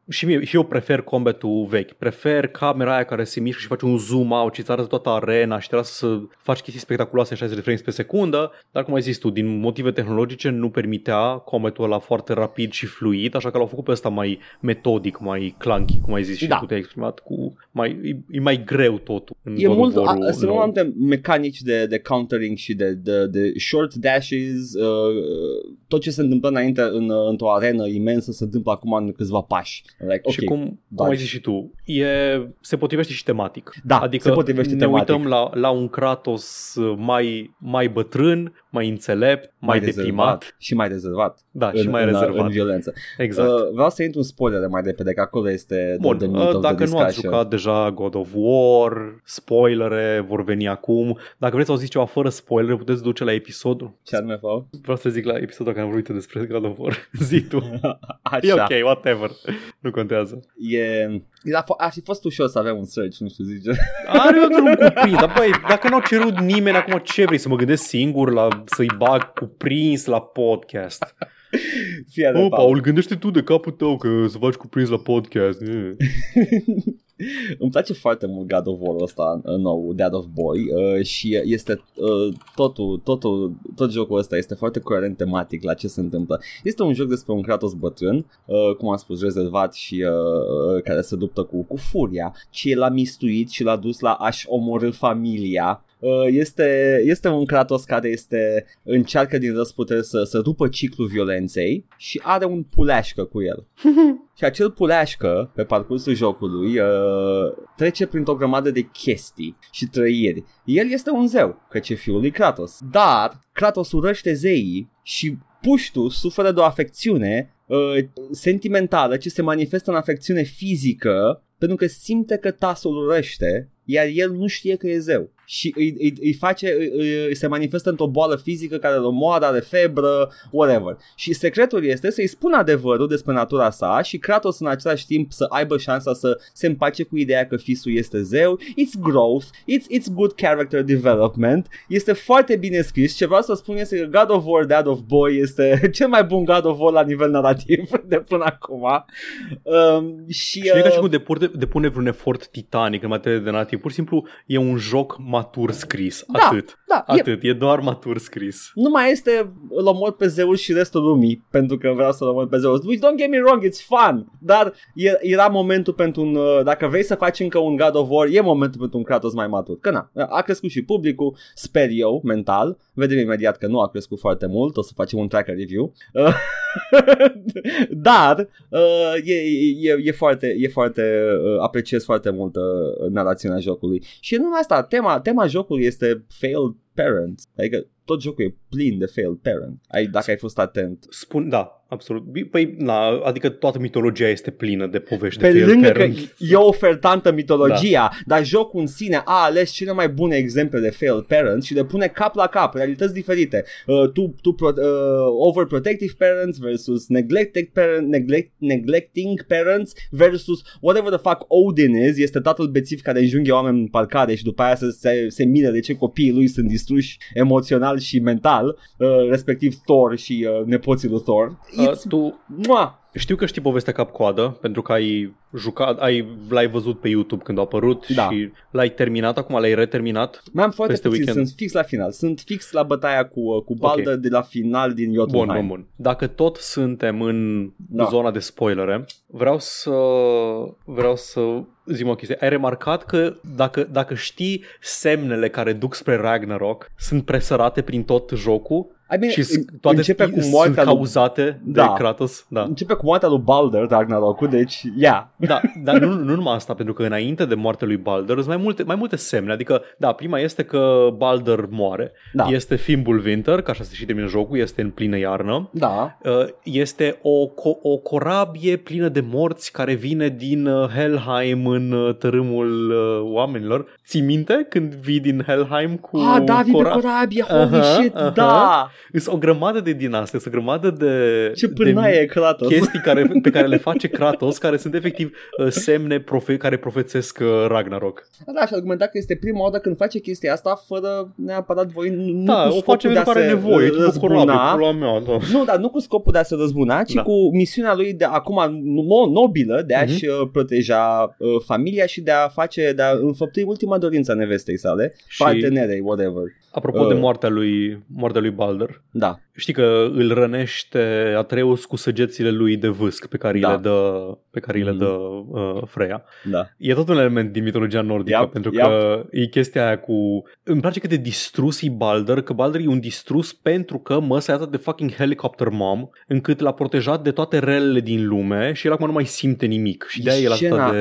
Și, mie, și eu prefer combatul vechi. Prefer camera aia care se mișcă și face un zoom out și îți arată toată arena și trebuie să faci chestii spectaculoase în 60 de frames pe secundă, dar cum ai zis tu, din motive tehnologice nu permitea combatul ăla foarte rapid și fluid, așa că l-au făcut pe ăsta mai metodic, mai clunky, cum ai zis și Da. tu te-ai exprimat, cu mai, e, e mai greu totul. În E God of mult, War-ul a, sunt nou. multe mecanici de, de countering și de, de, de short dashes, uh, tot ce se întâmplă înainte în, uh, într-o arenă imensă se întâmplă acum în câțiva pași. Like, Și ok, cum, cum da. ai zis și tu, e, se potrivește și tematic. Da, adică se potrivește ne tematic. uităm la, la un Kratos mai, mai bătrân, mai înțelept, mai, deprimat. și mai rezervat. Da, în, și mai în, rezervat. În violență. exact. Uh, vreau să intru în spoilere mai repede, că acolo este Bun, the meat uh, of dacă the nu ați discussion. jucat deja God of War, spoilere vor veni acum. Dacă vreți să auziți ceva fără spoilere, puteți duce la episodul. Ce anume fău? Vreau să zic la episodul care am vorbit despre God of War. Zi tu. Așa. E ok, whatever. Nu contează. E, era, fo- ar fi fost ușor să avem un search, nu știu zice. Are eu un cuprins, dar băi, dacă nu a cerut nimeni acum ce vrei să mă gândesc singur la să-i bag cuprins la podcast. Fie Oh, Paul, gândește tu de capul tău că să faci cuprins la podcast. Mm. Îmi place foarte mult God of War ăsta uh, nou, Dead of Boy uh, și este uh, totul, totul, tot jocul ăsta este foarte coerent tematic la ce se întâmplă. Este un joc despre un Kratos bătrân, uh, cum am spus, rezervat și uh, uh, care se luptă cu, cu furia, ce l-a mistuit și l-a dus la a-și omorâ familia. Uh, Este, este un Kratos care este încearcă din răsputere să, să rupă ciclul violenței și are un puleașcă cu el. Și acel puleașcă, pe parcursul jocului, uh, trece printr-o grămadă de chestii și trăiri. El este un zeu, căci e fiul lui Kratos. Dar Kratos urăște zeii și puștul suferă de o afecțiune uh, sentimentală ce se manifestă în afecțiune fizică pentru că simte că tasul urăște, iar el nu știe că e zeu. Și îi, îi, îi face, îi, îi, se manifestă într-o boală fizică care îl omoară, are febră, whatever. Și secretul este să-i spună adevărul despre natura sa și Kratos în același timp să aibă șansa să se împace cu ideea că fisul este zeu. It's growth, it's, it's good character development, este foarte bine scris. Ce vreau să spun este că God of War, Dad of Boy este cel mai bun God of War la nivel narrativ de până acum. Um, și, Și nu e ca și uh, cum depune, depune vreun efort titanic în materie de narrativ. Pur și simplu e un joc matur scris. Da, Atât. da, e, Atât. E doar matur scris. nu mai este îl omor pe Zeus și restul lumii pentru că vreau să-l omor pe Zeus. Which don't get me wrong, it's fun. Dar e, era momentul pentru un, uh, dacă vrei să faci încă un God of War, e momentul pentru un Kratos mai matur. Că na, a crescut și publicul, sper eu, mental. Vedem imediat că nu a crescut foarte mult, o să facem un tracker review. Uh, Dar uh, e, e, e foarte, e foarte uh, apreciez foarte mult uh, narațiunea jocului. Și nu numai asta, tema, tema jocului este failed parents. Adică tot jocul e plin de failed parent. Ai, dacă ai fost atent. Spun, da, absolut. Păi, na, adică toată mitologia este plină de povești Pe de failed lângă că parent. e ofertantă mitologia, da. dar jocul în sine a ales cele mai bune exemple de failed parents și le pune cap la cap, realități diferite. Uh, tu, tu pro, uh, overprotective parents versus neglected parent, neglect, neglecting parents versus whatever the fuck Odin is, este tatăl bețiv care înjunghe oameni în parcare și după aia se, se, se mire de ce copiii lui sunt distruși emoțional și mental, uh, respectiv Thor și uh, nepoții lui Thor. Uh, it's... tu Mua! știu că știi povestea cap-coadă, pentru că ai jucat, ai, l-ai văzut pe YouTube când a apărut Da. și l-ai terminat, acum l-ai reterminat. Mai am foarte Peste puțin, weekend. sunt fix la final. Sunt fix la bătaia cu, uh, cu Balder de la final din Jotunheim. Bun, bun, bun. Dacă tot suntem în Da. zona de spoilere, vreau să vreau să zic o chestie. Ai remarcat că dacă, dacă știi semnele care duc spre Ragnarok sunt presărate prin tot jocul I mean, și s- în- toate începe sunt cu moartea lui, cauzate Da. de Kratos? Da. începe cu moartea lui Balder, Ragnarok, deci, yeah. Da, dar nu, nu numai asta, pentru că înainte de moartea lui Balder sunt mai multe, mai multe semne. Adică, da, prima este că Balder moare. Da. Este Fimbulwinter, ca așa se știe din jocul, este în plină iarnă. Da, Uh, Este o, co- o corabie plină de morți care vine din uh, Helheim în uh, tărâmul uh, oamenilor. Ții minte când vii din Helheim cu ah, da, vii pe cora- corabie, holy Aha, shit, aha. da! Sunt o grămadă de din astea, sunt o grămadă de, Ce de pârnaie e Kratos. chestii care, pe care le face Kratos, care sunt efectiv uh, semne profe- care profețesc uh, Ragnarok. Da, și argumenta că este prima oară când face chestia asta fără neapărat voi, nu Da, cu o scopul face de pentru a care se nevoie, tipo corabie, răzbuna. pula mea, da. Nu, dar nu cu scopul de a se răzbuna, ci Da. cu misiunea lui de acum no- nobilă de a-și Mhm. uh, proteja uh, familia și de a face, de a înfăptui ultima dorință a nevestei sale, Și- partenerei, whatever. Apropo de Uh. moartea lui, moartea lui Balder, Da, Știi că îl rănește Atreus cu săgețile lui de vâsc pe care Da. îi le dă, pe care îi le Mhm. dă uh, Freya. da. E tot un element din mitologia nordică, Yep, pentru yep. că e chestia aia cu... Îmi place cât de distrus e Balder, că Balder e un distrus pentru că măsa e atât de fucking helicopter mom, încât l-a protejat de toate relele din lume și el acum nu mai simte nimic. Și de-aia e el Scena- atât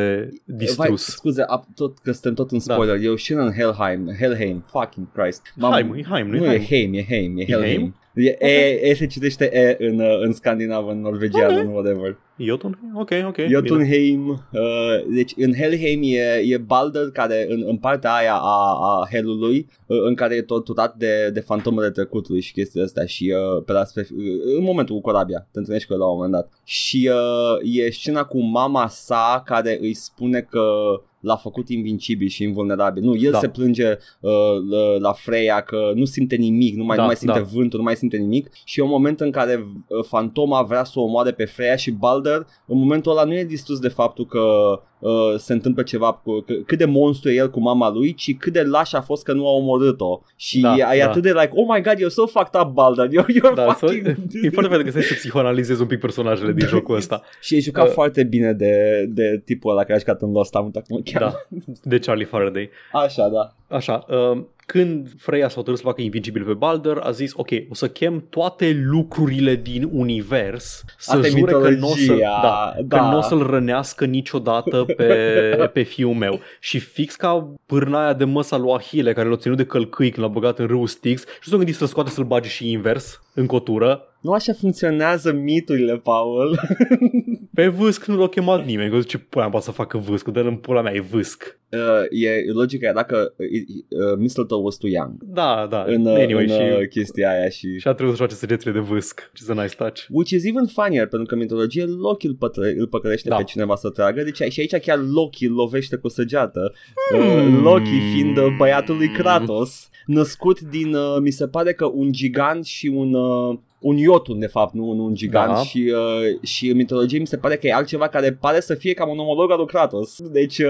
de Vai, distrus. scuze, ap- tot, că suntem tot în Da. spoiler. Eu și în Helheim, Helheim, fucking Christ. M-am- Haim, e Haim, nu nu e e Haim. Heim, e Heim, e E Helheim. Heim? E, e, e, se citește E în, uh, în scandinavă, în norvegiană, Ok. în whatever. Jotun? Ok, ok. bine. Jotunheim, uh, deci în Helheim e, e Balder care în, în partea aia a, a Helului, uh, în care e torturat de, de fantomele trecutului și chestiile astea și uh, pe la, spe- uh, în momentul cu corabia, te întâlnești cu el la un moment dat. Și uh, e scena cu mama sa care îi spune că l-a făcut invincibil și invulnerabil. Nu, el Da. se plânge uh, la, la Freya că nu simte nimic, nu mai, Da, nu mai simte da. vântul, nu mai simte nimic și e un moment în care uh, fantoma vrea să o omoare pe Freya și Balder în momentul ăla nu e distrus de faptul că uh, se întâmplă ceva cu, că, cât de monstru e el cu mama lui, ci cât de laș a fost că nu a omorât-o. Și Da, e, e da. atât de like, oh my god, you're so fucked up, Balder, you're, you're Da, fucking... e foarte fain că să psihoanalizezi un pic personajele din jocul ăsta. și e jucat Uh, foarte bine de, de tipul ăla care a jucat în Lost, am uitat cum îl cheamă. Da, de Charlie Faraday. Așa, da. Așa, uh, când Freya s-a hotărât să facă invincibil pe Balder, a zis, ok, o să chem toate lucrurile din univers să Asta e jure că nu o să, mitologia, da, da. că n-o să-l rănească niciodată pe, pe fiul meu. Și fix ca pârna aia de măsa lui Ahile, care l-a ținut de călcâi când l-a băgat în râul Styx, și s-a gândit să-l scoate să-l bage și invers, în cotură. Nu așa funcționează miturile, Paul. Pe vâsc nu l-a chemat nimeni, că zice, păi am poate să facă vâsc, dă în pula mea, e vâsc. Uh, e logica e dacă uh, uh, Mistletoe was too young Da, da, în, uh, anyway, în și, uh, chestia aia și... și a trebuit să joace săgețile de vâsc, which is a nice touch. Which is even funnier, pentru că în mitologie Loki îl, pătre- îl păcălește Da. pe cineva să tragă, deci și aici chiar Loki îl lovește cu săgeată. Hmm. Uh, Loki fiind uh, băiatul lui Kratos, născut din, uh, mi se pare că un gigant și un... Uh, un iotun, de fapt, nu un, un gigant Da. și, uh, și în mitologie mi se pare că e altceva care pare să fie cam un omolog al lui Kratos. Deci uh,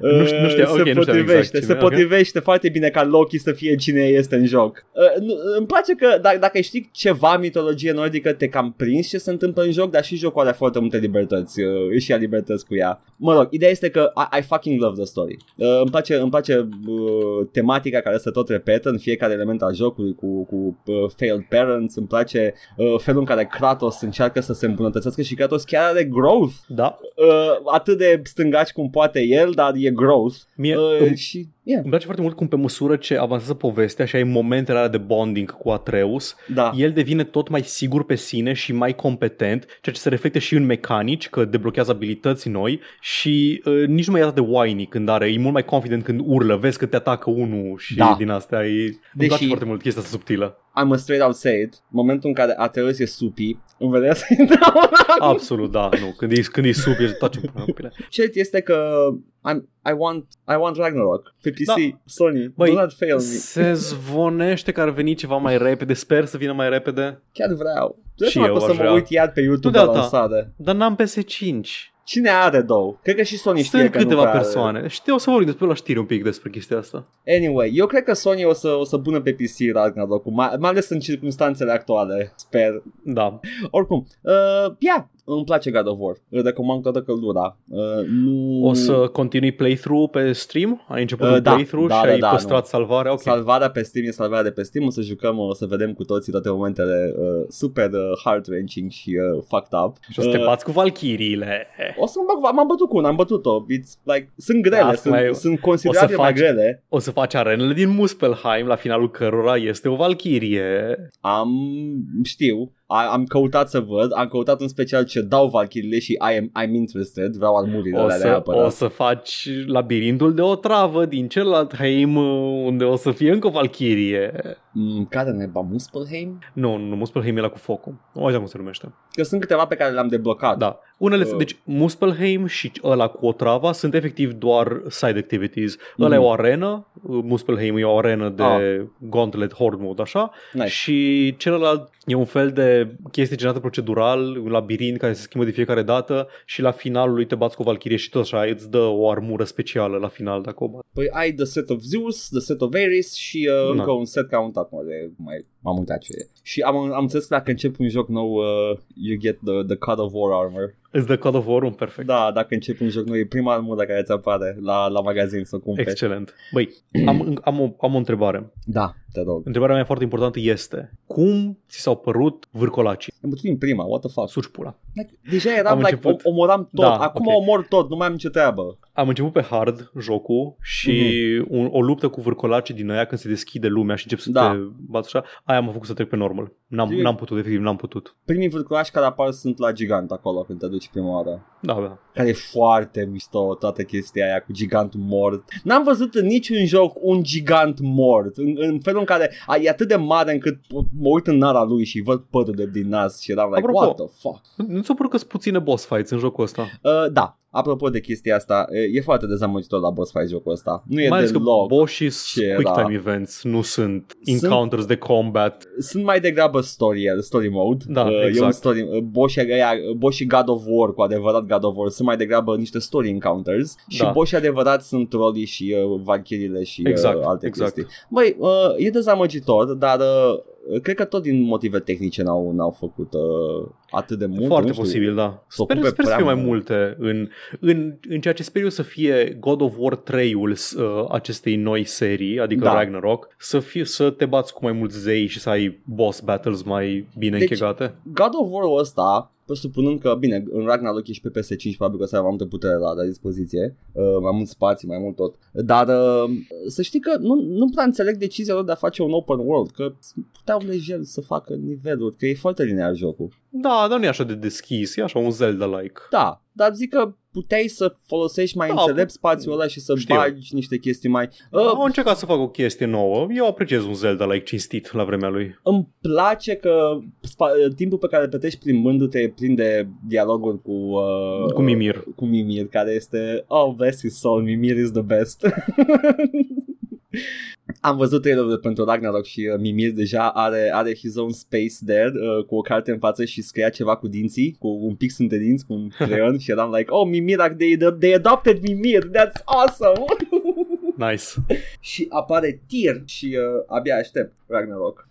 Nu știu- nu știu, se ok, nu știam potrivește, exact se cine, ok. potrivește foarte bine ca Loki să fie cine este în joc. Uh, nu, îmi place că dacă, dacă știi ceva mitologie nordică, te cam prins ce se întâmplă în joc, dar și jocul are foarte multe libertăți, uh, își ia libertăți cu ea. Mă rog, ideea este că I, I fucking love the story. Uh, îmi place, îmi place uh, tematica care se tot repetă în fiecare element al jocului cu, cu uh, failed parents, îmi place uh, felul în care Kratos încearcă să se îmbunătățească și Kratos chiar are growth. Da, Uh, atât de stângaci cum poate el, dar e growth. mie Uh, îmi, și, yeah, îmi place foarte mult cum pe măsură ce avansează povestea și ai momentele alea de bonding cu Atreus, da. el devine tot mai sigur pe sine și mai competent, ceea ce se reflectă și în mecanici, că deblochează abilități noi și uh, nici nu mai e atât de whiny când are, e mult mai confident când urlă, vezi că te atacă unul și Da. din astea e... Îmi Deși- place foarte mult chestia asta subtilă. I'm a straight out say it. Momentul în care Atreus e supi, îmi vedea să Absolut, da, nu. Când e, când e sub, e taci în pula mea. Cert este că I'm, I, want, I want Ragnarok. 50-50. PC, Da. Sony, Băi, do not fail me. Se zvonește că ar veni ceva mai repede, sper să vină mai repede, Chiar vreau. Trebuie Și să eu o să aș mă vrea. uit iar pe Tu YouTube de la alta. lansare. dar n-am PS5. Cine are două? Cred că și Sony știe Sunt că nu câteva prea are. persoane. Știu, o să vorbim despre la știri un pic despre chestia asta. Anyway, eu cred că Sony o să, o să pună pe PC Ragnarok, mai, mai ales în circunstanțele actuale, sper. Da. Oricum, uh, yeah, îmi place God of War, îl recomand cu toată căldura. Uh, nu... O să continui playthrough pe stream? Ai început Uh, un da, playthrough da, și da, ai da, păstrat nu. salvarea? Ok. Salvarea pe Steam e salvarea de pe Steam, o să jucăm, o să vedem cu toții toate momentele uh, super uh, heart-wrenching și uh, fucked up. și o să te Uh, bați cu valchiriile. o să mă bag, m-am bătut cu una, am bătut-o. It's like, sunt grele, Asta sunt, mai- sunt considerabil o să mai faci- grele. O să faci arenele din Muspelheim, la finalul cărora este o valchirie. Am, știu, a- am căutat să văd, am căutat în special ce dau valchirile și I am, I'm interested, vreau armurile O alea să, neapărat. o să faci labirintul de o travă din celălalt Heim unde o să fie încă o valchirie. Mm, care neba, Muspelheim? Nu, nu, Muspelheim e la cu focul. Nu mai știu cum se numește. Că sunt câteva pe care le-am deblocat. Da. Unele, Uh. deci Muspelheim și ăla cu o travă sunt efectiv doar side activities. Ăla Mhm. e o arenă, uh, Muspelheim e o arenă de Ah. Gauntlet Horde Mode, așa, Nice. și celălalt e un fel de chestie generată procedural, un labirint care se schimbă de fiecare dată și la finalul lui te bați cu o valchirie și tot așa îți dă o armură specială la final dacă o bați. Păi ai The Set of Zeus, The Set of Ares și uh, Da. încă un set count acum de mai m-am uitat ce e. Și am, am înțeles că dacă încep un joc nou, uh, you get the, the God of War armor. Îți dă God of War un perfect. Da, dacă încep un joc nou, e prima armură care ți apare la, la magazin să cumperi. Excelent. Băi, am, am, o, am o întrebare. Da, te rog. Întrebarea mea foarte importantă este cum ți s-au părut vârcolacii? Am bătut din prima, what the fuck. Suci pula. Like, deja eram Am like, început. o, omoram tot, Da, acum ok. omor tot, nu mai am nicio treabă. Am început pe hard jocul și un, o luptă cu vârcolacii din aia când se deschide lumea și încep să Da. te bați așa, aia m-a făcut să trec pe normal. N-am, Trebuie- n-am putut, efectiv, n-am putut. Primii vârculași care apar sunt la gigant acolo când te duci prima oară. Da, da. Care e foarte mișto toată chestia aia cu gigantul mort. N-am văzut în niciun joc un gigant mort. În, în felul în care a, e atât de mare încât mă uit în nara lui și văd părul de din nas și eram like, Apropo. what the fuck? Nu ți-a părut că sunt puține boss fights în jocul ăsta? Uh, da, apropo de chestia asta, e, e foarte dezamăgitor la boss fight jocul ăsta. Nu e Mai ales că deloc. bossii ce sunt era. quick time events, nu sunt Sunt- encounters de combat. sunt mai degrabă story, story mode. Da, uh, E un exact. story, uh, boșii aia, boșii God of War, cu adevărat God of War, sunt mai degrabă niște story encounters și Da. boșii adevărat sunt trolii și uh, valchirile și Exact, uh, alte exact. chestii. Băi, uh, e dezamăgitor, dar uh, cred că tot din motive tehnice n-au, n-au făcut uh, atât de mult. Foarte nu știu. posibil, da. să Sper, ocupe sper să prea fie mai mult. multe în, în, în ceea ce sper eu să fie God of War 3-ul uh, acestei noi serii, adică Da. Ragnarok, să, fie, să te bați cu mai mulți zei și să ai boss battles mai bine Deci- închegate. God of War-ul ăsta, presupunând că, bine, în Ragnarok ești pe PS5, probabil că o să ai mai multe putere la, la dispoziție, uh, mai mult spații, mai mult tot. Dar uh, să știi că nu, nu prea înțeleg decizia lor de a face un open world, că puteau lejer să facă niveluri, că e foarte linear jocul. Da, dar nu e așa de deschis, e așa un Zelda-like. Da, dar zic că puteai să folosești mai Da, înțelept spațiul ăla și să știu. bagi niște chestii mai... Uh, Uh, Au încercat să facă o chestie nouă. Eu apreciez un Zelda-like cinstit la vremea lui. îmi place că spa- timpul pe care îl petești plimbându-te e plin de dialoguri cu... Uh, Cu Mimir. Cu Mimir, care este... Oh, bless his soul, Mimir is the best. Am văzut trailerul pentru Ragnarok și uh, Mimir deja are, are his own space there uh, cu o carte în față și scria ceva cu dinții, cu un pix între dinți, cu un creion și eram like, oh, Mimir, they, they adopted Mimir, that's awesome! Nice. și apare Tyr și uh, abia aștept Ragnarok.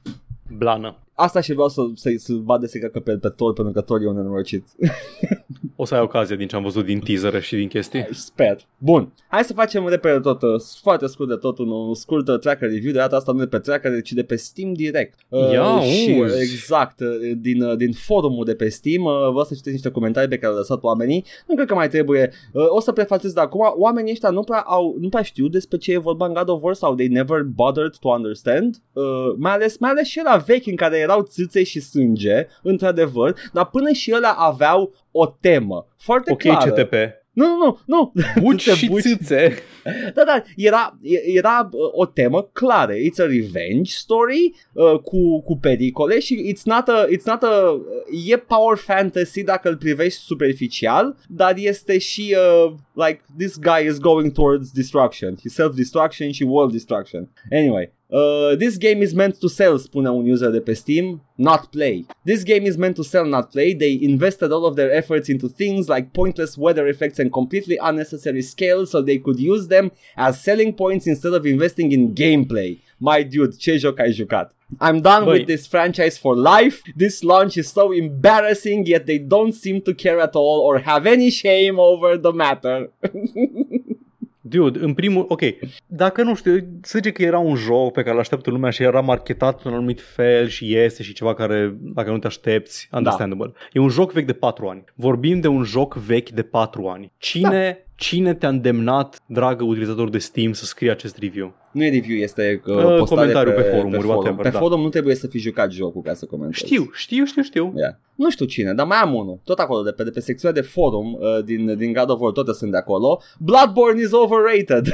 Blană. Asta și vreau să, să, să vadă se că pe, pe Thor, pentru că Thor e un nenorocit. O să ai ocazia din ce am văzut din teaser și din chestii. Sper. Bun. Hai să facem repede tot, uh, foarte scurt de tot, un, un scurt uh, tracker review, de data asta nu de pe tracker, ci de pe Steam direct. Uh, Ia și, uzi. exact, uh, din, uh, din forumul de pe Steam, uh, vreau să citesc niște comentarii pe care le-au lăsat oamenii. Nu cred că mai trebuie. Uh, o să prefațez de acum, oamenii ăștia nu prea, au, nu prea știu despre ce e vorba în God of War sau they never bothered to understand. Uh, mai, ales, mai ales și la vechi în care erau țâțe și sânge, într-adevăr, dar până și ele aveau o temă foarte Ok, clară. CTP. Nu, nu, nu, nu. Buci Țâțe, și buci. țâțe. Da, da, era, era uh, o temă clară. It's a revenge story uh, cu, cu pericole și it's not a, it's not a, e power fantasy dacă îl privești superficial, dar este și uh, like this guy is going towards destruction. He self-destruction și world destruction. Anyway, Uh, this game is meant to sell, spune un user de pe Steam, not play. This game is meant to sell, not play. They invested all of their efforts into things like pointless weather effects and completely unnecessary scale so they could use them as selling points instead of investing in gameplay. My dude, ce joc ai jucat? I'm done Băi. with this franchise for life. This launch is so embarrassing, yet they don't seem to care at all or have any shame over the matter. Dude, în primul, ok, dacă nu știu, să zice că era un joc pe care l-așteaptă lumea și era marketat într-un anumit fel și iese și ceva care, dacă nu te aștepți, understandable. Da. E un joc vechi de 4 ani. Vorbim de un joc vechi de 4 ani. Cine, da. Cine te-a îndemnat, dragă utilizator de Steam, să scrie acest review? Nu e review, este uh, Uh, postare comentariu pe, pe forumuri, pe forum. whatever, Pe da. forum nu trebuie să fi jucat jocul ca să comentezi. Știu, știu, știu, știu. Yeah. Nu știu cine, dar mai am unul. Tot acolo, de pe, de pe secțiunea de forum uh, din, din God of War, toate sunt de acolo. Bloodborne is overrated.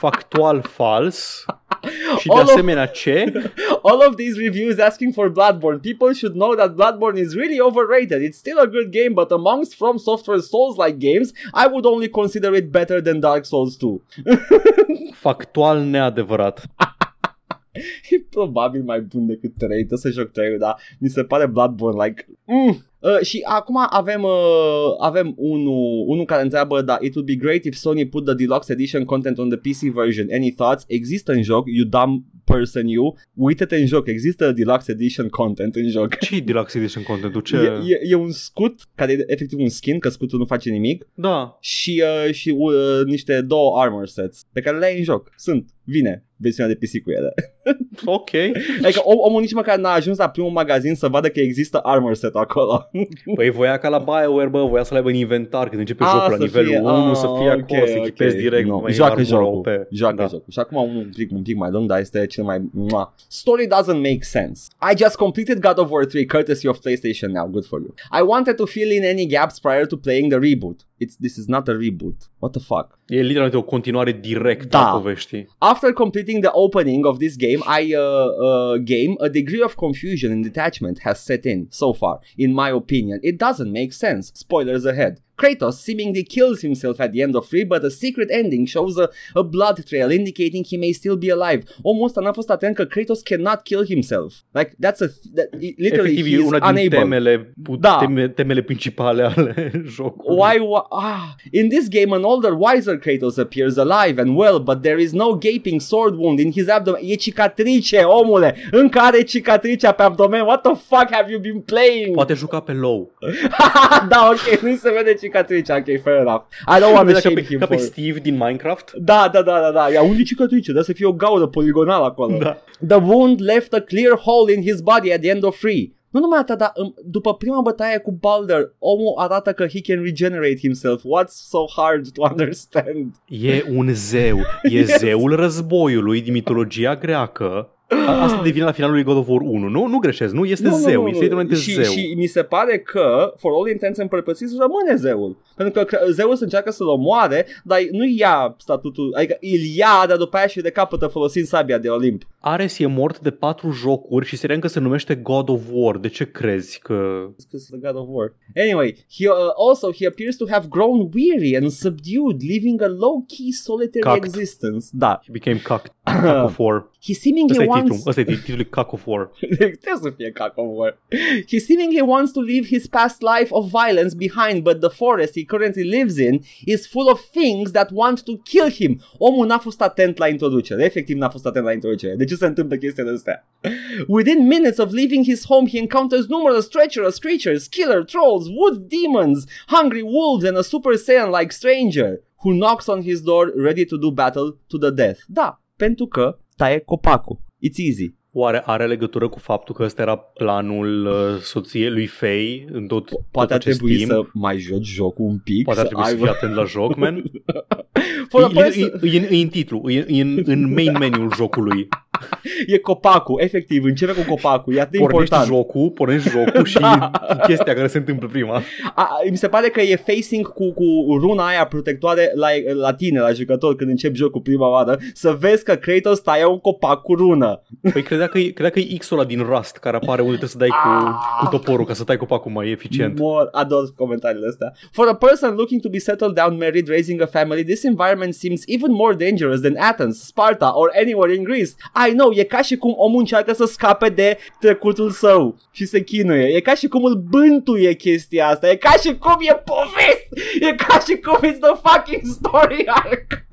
Factual fals. Și de All of- asemenea ce? All of these reviews asking for Bloodborne. People should know that Bloodborne is really overrated. It's still a good game, but amongst From Software Souls-like games, I would only consider it better than Dark Souls 2. Factual neadevărat. E probabil mai bun decât 3, trebuie să joc 3 dar mi se pare Bloodborne, like... Mm. Uh, și acum avem uh, avem unul, unul care întreabă da, it would be great if Sony put the deluxe edition content on the PC version. Any thoughts? Există în joc, you dumb person you. Uită-te în joc, există deluxe edition content în joc. ce e Deluxe Edition contentul? Ce? E, e, e un scut care e efectiv un skin, că scutul nu face nimic Da. și, uh, și uh, niște două armor sets pe care le ai în joc. Sunt, vine versiunea de PC cu ele. Ok. Adică om, omul nici măcar n-a ajuns la primul magazin să vadă că există armor set acolo. Păi voia ca la BioWare, bă, voia să le aibă în inventar când începe Ah, jocul la să nivelul fie, 1, să fie ah, acolo, ok, să ok. echipezi direct. No, mai joacă armură jocul, OP. joacă da. jocul. Și acum unul un pic, un pic mai lung, dar este cel mai... Mua. Story doesn't make sense. I just completed God of War 3 courtesy of PlayStation Now. Good for you. I wanted to fill in any gaps prior to playing the reboot. It's, this is not a reboot. What the fuck? E literalmente o continuare directă Da. a poveștii. After completing the opening of this game, I uh, uh, game a degree of confusion and detachment has set in so far. In my opinion, it doesn't make sense. Spoilers ahead. Kratos seemingly kills himself at the end of 3, but a secret ending shows a, a blood trail indicating he may still be alive. Omul ăsta n-a fost atent că Kratos cannot kill himself. Like, that's a... That, literally, Efectiv, he e is una din unable. temele, pu- Da. teme, temele principale ale jocului. Why, why ah. In this game, an older, wiser Kratos appears alive and well, but there is no gaping sword wound in his abdomen. E cicatrice, omule! Încă are cicatricea pe abdomen. What the fuck have you been playing? Poate juca pe low. da, ok, nu se vede cicatricea. Ok, fair enough. I don't want to Ca shame pe, him ca pe for... Steve din Minecraft. Da, da, da, da, da. Ia unde cicatrice? Da să fie o gaură poligonală acolo. Da. The wound left a clear hole in his body at the end of free. Nu numai atât, dar um, după prima bătaie cu Balder, omul arată că he can regenerate himself. What's so hard to understand? E un zeu. E Yes. zeul războiului din mitologia greacă. A- Asta devine la finalul lui God of War 1. Nu, nu greșesc, nu? Este zeu. Este literalmente și, zeu. și mi se pare că, for all intents and purposes, rămâne zeul. Pentru că cre- zeul se încearcă să-l omoare, dar nu ia statutul, adică îl ia, dar după aia și de capătă folosind sabia de Olimp. Ares e mort de patru jocuri și seria încă se numește God of War. De ce crezi că... Because the God of War. Anyway, he uh, also he appears to have grown weary and subdued, living a low-key solitary Cucked. existence. Da. He became Cac, Cac of War. He seemingly Ăsta wants... Ăsta e titlul Cac of War. Trebuie să fie Cock of War. He seemingly wants to leave his past life of violence behind, but the forest he currently lives in is full of things that want to kill him. Omul n-a fost atent la introducere. Efectiv n-a fost atent la introducere. De ce se întâmplă chestiile astea? Within minutes of leaving his home, he encounters numerous treacherous creatures, killer trolls, wood demons, hungry wolves, and a Super Saiyan-like stranger who knocks on his door ready to do battle to the death. Da, pentru că taie copacul. It's easy. Oare are legătură cu faptul că ăsta era planul uh, soției lui Faye în tot, Poate tot ar acest trebui timp? să mai joci jocul un pic. Poate ar trebui să aibă- fii atent la joc, man. For E, the e, person- e, e, în- e în titlu, e, e în, în main menu-ul jocului. e copacul, efectiv, începe cu copacul, e atât de Pornești important. jocul, pornești jocul și Da. chestia care se întâmplă prima. A, mi se pare că e facing cu, cu runa aia protectoare la, la tine, la jucător, când începi jocul prima oară, să vezi că Kratos taie un copac cu rună. Păi credea că, e, credea că e X-ul ăla din Rust care apare unde trebuie să dai cu, cu toporul ca să tai copacul mai eficient. Mor, ador comentariile astea. For a person looking to be settled down, married, raising a family, this environment seems even more dangerous than Athens, Sparta or anywhere in Greece. I know, e ca și cum omul încearcă să scape de trecutul său și se chinuie. E ca și cum îl bântuie chestia asta. E ca și cum e povest. E ca și cum it's the fucking story arc.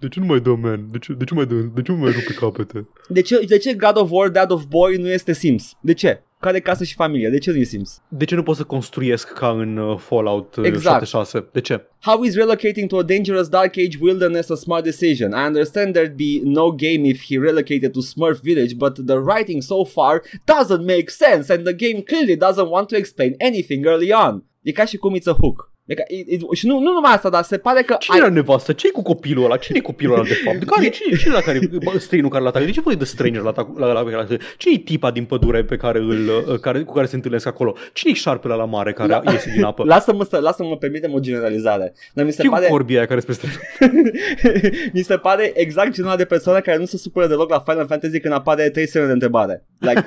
De ce nu mai dă, man? De ce, de ce, mai dă, de ce nu mai rupe capete? De ce, de ce God of War, Dad of Boy nu este Sims? De ce? Care casă și familie? De ce nu e Sims? De ce nu pot să construiesc ca în uh, Fallout uh, Exact. 76? De ce? How is relocating to a dangerous Dark Age wilderness a smart decision? I understand there'd be no game if he relocated to Smurf Village, but the writing so far doesn't make sense and the game clearly doesn't want to explain anything early on. E ca și cum it's a hook. E ca, e, e, și nu, nu numai asta, dar se pare că... Cine era nevastă? Ce cu copilul ăla? Cine e copilul ăla de fapt? Care, cine, cine la care, bă, străinul care l-a atacat? De ce voi de stranger la, atac- la, la, la, la Cine e tipa din pădure pe care îl, uh, care, cu care se întâlnesc acolo? Cine e șarpele la mare care La- iese din apă? Lasă-mă să lasă-mă permitem o generalizare. Dar mi se Cine pare cu corbia aia care spre mi se pare exact genul de persoană care nu se supără deloc la Final Fantasy când apare trei semne de întrebare. Like,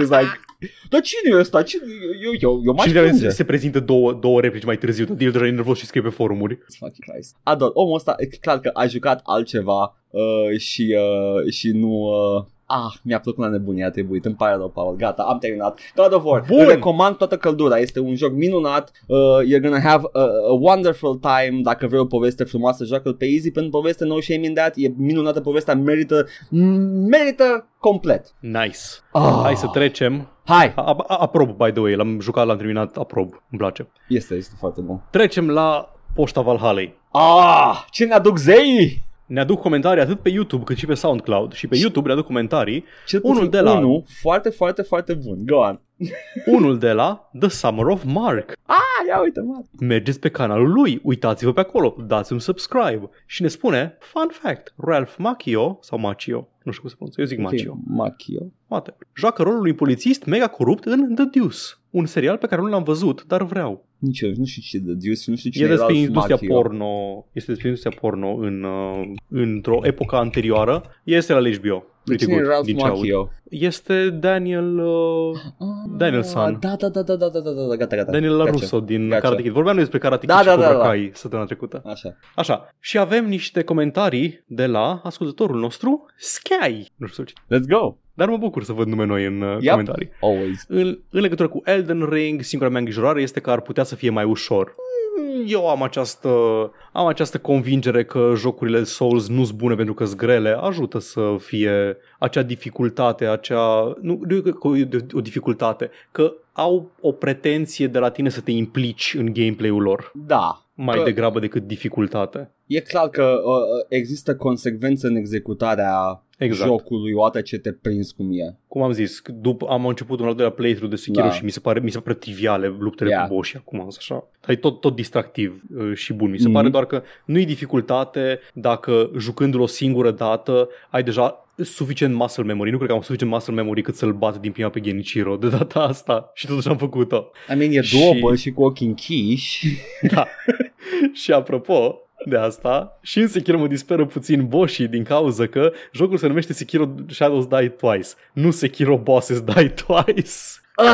it's like, dar cine e ăsta? Cine? Eu, eu, eu m-aș Și plânge. se, se prezintă două, două replici mai târziu, dar el deja e nervos și scrie pe forumuri. Fucking Christ. Ador. Omul ăsta, e clar că a jucat altceva uh, și, uh, și nu... Uh, Ah, mi-a plăcut la nebunie, a trebuit, îmi pare rău, Paul, gata, am terminat. God of War, Bun. îl recomand toată căldura, este un joc minunat, uh, you're gonna have a, a wonderful time, dacă vrei o poveste frumoasă, joacă pe easy, pentru poveste no shame in that, e minunată povestea, merită, merită complet. Nice. Ah. Hai să trecem. Hai, A- a- Aprob, by the way, l-am jucat, l-am terminat, aprob, îmi place. este, este foarte bun. Trecem la poșta Valhalei. Ah, ce ne aduc zeii? Ne aduc comentarii atât pe YouTube cât și pe SoundCloud și pe YouTube ne aduc comentarii. Cel Unul puțin de la- unul, foarte, foarte, foarte bun. Go on. Unul de la The Summer of Mark. Ah, ia uite, mă. Mergeți pe canalul lui, uitați-vă pe acolo, dați un subscribe și ne spune, fun fact, Ralph Macchio, sau Macchio, nu știu cum se pronunță, eu zic Macchio, Ok, Machio. poate, joacă rolul unui polițist mega corupt în The Deuce, un serial pe care nu l-am văzut, dar vreau. Nici eu nu știu ce de Deuce, nu știu cine E despre Ralph industria Macchio. porno, este despre industria porno în, uh, într-o epocă anterioară. Este la HBO. Pretty Cine e good, Ralph din ce aud. Macchio? Este Daniel uh, Ah, Danielson. Da, da, da, da, da, da, da, da, gata, gata. Daniel Gotcha. LaRusso din Gotcha. Karate Kid. Vorbeam noi despre Karate Kid Da, și da, Cobra da, da. Kai săptămâna trecută. Așa. Așa. Și avem niște comentarii de la ascultătorul nostru, Sky. Nu știu ce. Let's go. Dar mă bucur să văd nume noi în uh, Yep. comentarii. Always. În, în legătură cu Elden Ring, singura mea îngrijorare este că ar putea să fie mai ușor. Mm, Eu am această, am această convingere că jocurile Souls nu sunt bune pentru că sunt grele. Ajută să fie acea dificultate, acea... Nu, nu e că e o dificultate, că au o pretenție de la tine să te implici în gameplay-ul lor Da. mai Că- degrabă decât dificultate. E clar că uh, există consecvență în executarea Exact. jocului odată ce te prinzi cum e. Cum am zis, după am început un al doilea playthrough de Sekiro Da. și mi se pare mi se pare triviale luptele Yeah. cu boss acum, așa. Dar e tot, tot distractiv uh, și bun. Mi se Mhm. pare doar că nu e dificultate dacă jucându-l o singură dată ai deja suficient muscle memory. Nu cred că am suficient muscle memory cât să-l bat din prima pe Genichiro de data asta și totuși am făcut-o. I mean, e Și- doable și cu ochii închiși. Da. și apropo de asta, și în Sekiro mă disperă puțin boșii din cauza că jocul se numește Sekiro Shadows Die Twice, nu Sekiro Bosses Die Twice.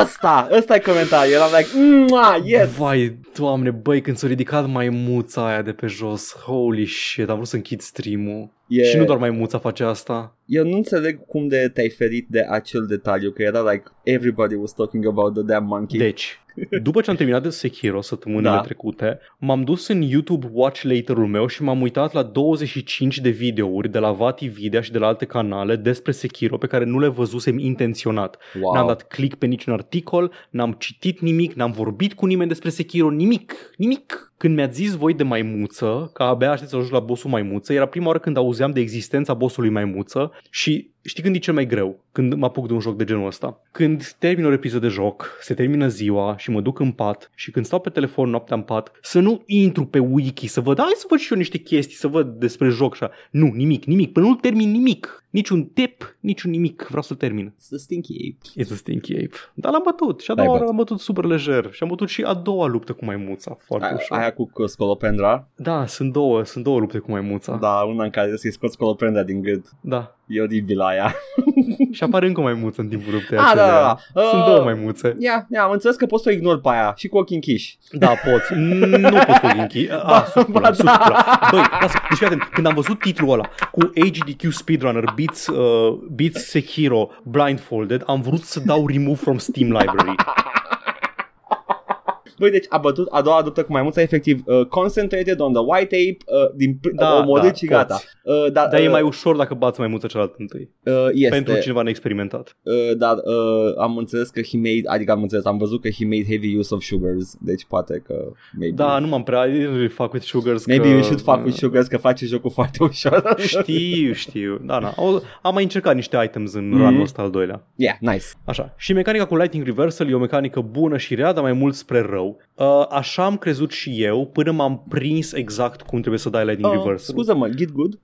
Ăsta, ăsta e comentariul. Eram like, Mua, yes. Vai, doamne, băi, când s-a ridicat maimuța aia de pe jos, holy shit, am vrut să închid stream-ul. E, Și nu doar maimuța face asta. Eu nu înțeleg cum de te-ai ferit de acel detaliu, că era like, everybody was talking about the damn monkey. Deci, după ce am terminat de Sekiro săptămânile Da. trecute, m-am dus în YouTube Watch Later-ul meu și m-am uitat la 25 de videouri de la Vati Video și de la alte canale despre Sekiro pe care nu le văzusem intenționat. wow. N-am dat click pe niciun articol, n-am citit nimic, n-am vorbit cu nimeni despre Sekiro, nimic, nimic. Când mi-ați zis voi de maimuță, că abia aștept să ajung la bossul maimuță, era prima oară când auzeam de existența bossului maimuță și știi când e cel mai greu când mă apuc de un joc de genul ăsta? Când termin o episod de joc, se termină ziua și mă duc în pat și când stau pe telefon noaptea în pat, să nu intru pe wiki, să văd, hai să văd și eu niște chestii, să văd despre joc și așa. Nu, nimic, nimic, până nu termin nimic. Niciun tip, niciun nimic, vreau să termin. It's the stinky ape. It's a stinky ape. Dar l-am bătut și a L-ai doua oară bătut. l-am bătut super lejer și am bătut și a doua luptă cu maimuța, foarte Aia, ușor. aia cu cu scolopendra. Da, sunt două, sunt două lupte cu maimuța. Da, una în care să-i scoți scolopendra din gât. da. E oribil aia. Și apare încă o maimuță în timpul luptei Ah, da, acelea. da, da. Sunt Uh, două maimuțe. Ia, ia, am înțeles că poți să o ignori pe aia și cu ochii închiși. Da, poți. Nu poți cu închi. Ba- Ah, sus ba pula, sus da. pula. Băi, lasă, deci fii atent, când am văzut titlul ăla cu AGDQ Speedrunner beats, uh, beats Sekiro blindfolded, am vrut să dau remove from Steam Library. Băi, deci a bătut a doua luptă cu maimuța efectiv uh, concentrated on the white ape uh, din pr- Da, da, omorât da, și gata. poți. Uh, dar Dar e uh, mai ușor dacă bați maimuța cealaltă întâi. uh, este, Pentru cineva neexperimentat. uh, dar uh, am înțeles că he made, adică am înțeles, am văzut că he made heavy use of sugars, deci poate că maybe, Da, nu m-am prea I didn't really fuck with sugars. maybe că... you should fuck with sugars că face jocul foarte ușor. Știu, știu. Da, da. Au- Am mai încercat niște items în Mhm. mm-hmm. run ăsta al doilea. yeah, nice. Așa. Și mecanica cu Lightning Reversal e o mecanică bună și rea, dar mai mult spre rău. Uh, așa am crezut și eu până m-am prins exact cum trebuie să dai Lightning Uh, Reversal. scuză-mă, Git Good?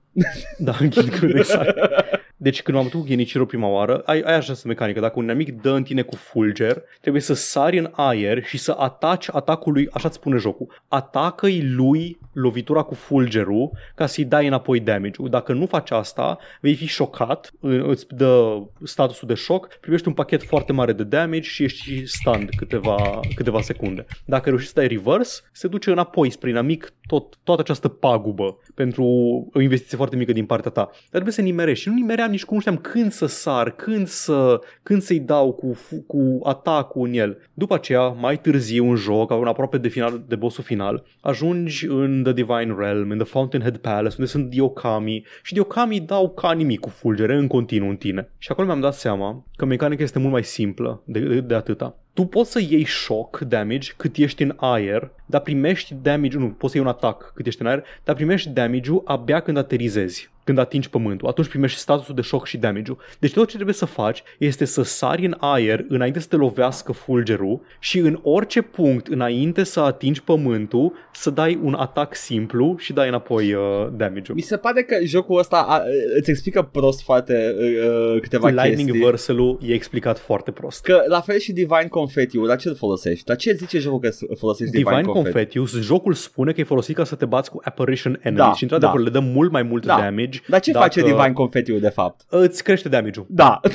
Da, Git Good, exact. Deci când am bătut cu Genichiro prima oară, ai, ai această mecanică. Dacă un inamic dă în tine cu fulger, trebuie să sari în aer și să ataci atacului, așa îți spune jocul, atacă-i lui lovitura cu fulgerul ca să-i dai înapoi damage-ul. Dacă nu faci asta, vei fi șocat, îți dă statusul de șoc, primești un pachet foarte mare de damage și ești și stunned câteva, câteva secunde. Dacă reușești să dai reverse, se duce înapoi spre inamic tot, toată această pagubă pentru o investiție foarte mică din partea ta. Dar trebuie să nimerești și nu nimeream nici cum nu știam când să sar, când, să, când să-i dau cu, fu- cu atacul în el. După aceea, mai târziu în joc, în aproape de final de bossul final, ajungi în The Divine Realm, în The Fountainhead Palace, unde sunt Diokami și Diokami dau ca nimic cu fulgere în continuu în tine. Și acolo mi-am dat seama că mecanica este mult mai simplă de, de, de atâta. Tu poți să iei shock damage cât ești în aer, dar primești damage, nu, poți să iei un atac cât ești în aer, dar primești damage-ul abia când aterizezi, când atingi pământul. Atunci primești statusul de shock și damage-ul. Deci tot ce trebuie să faci este să sari în aer înainte să te lovească fulgerul și în orice punct înainte să atingi pământul să dai un atac simplu și dai înapoi uh, damage-ul. Mi se pare că jocul ăsta a, îți explică prost foarte uh, uh, câteva Lightning chestii. Reversal-ul e explicat foarte prost. Că la fel și Divine Confetti-ul, la ce îl folosești? La ce zice jocul că folosești Divine, Divine Confetti? Confetius, jocul spune că e folosit ca să te bați cu Apparition Enemies Da, și într-adevăr da. le dă mult mai mult Da. damage. Dar ce dacă face Divine Confetti-ul de fapt? Îți crește damage-ul. Da.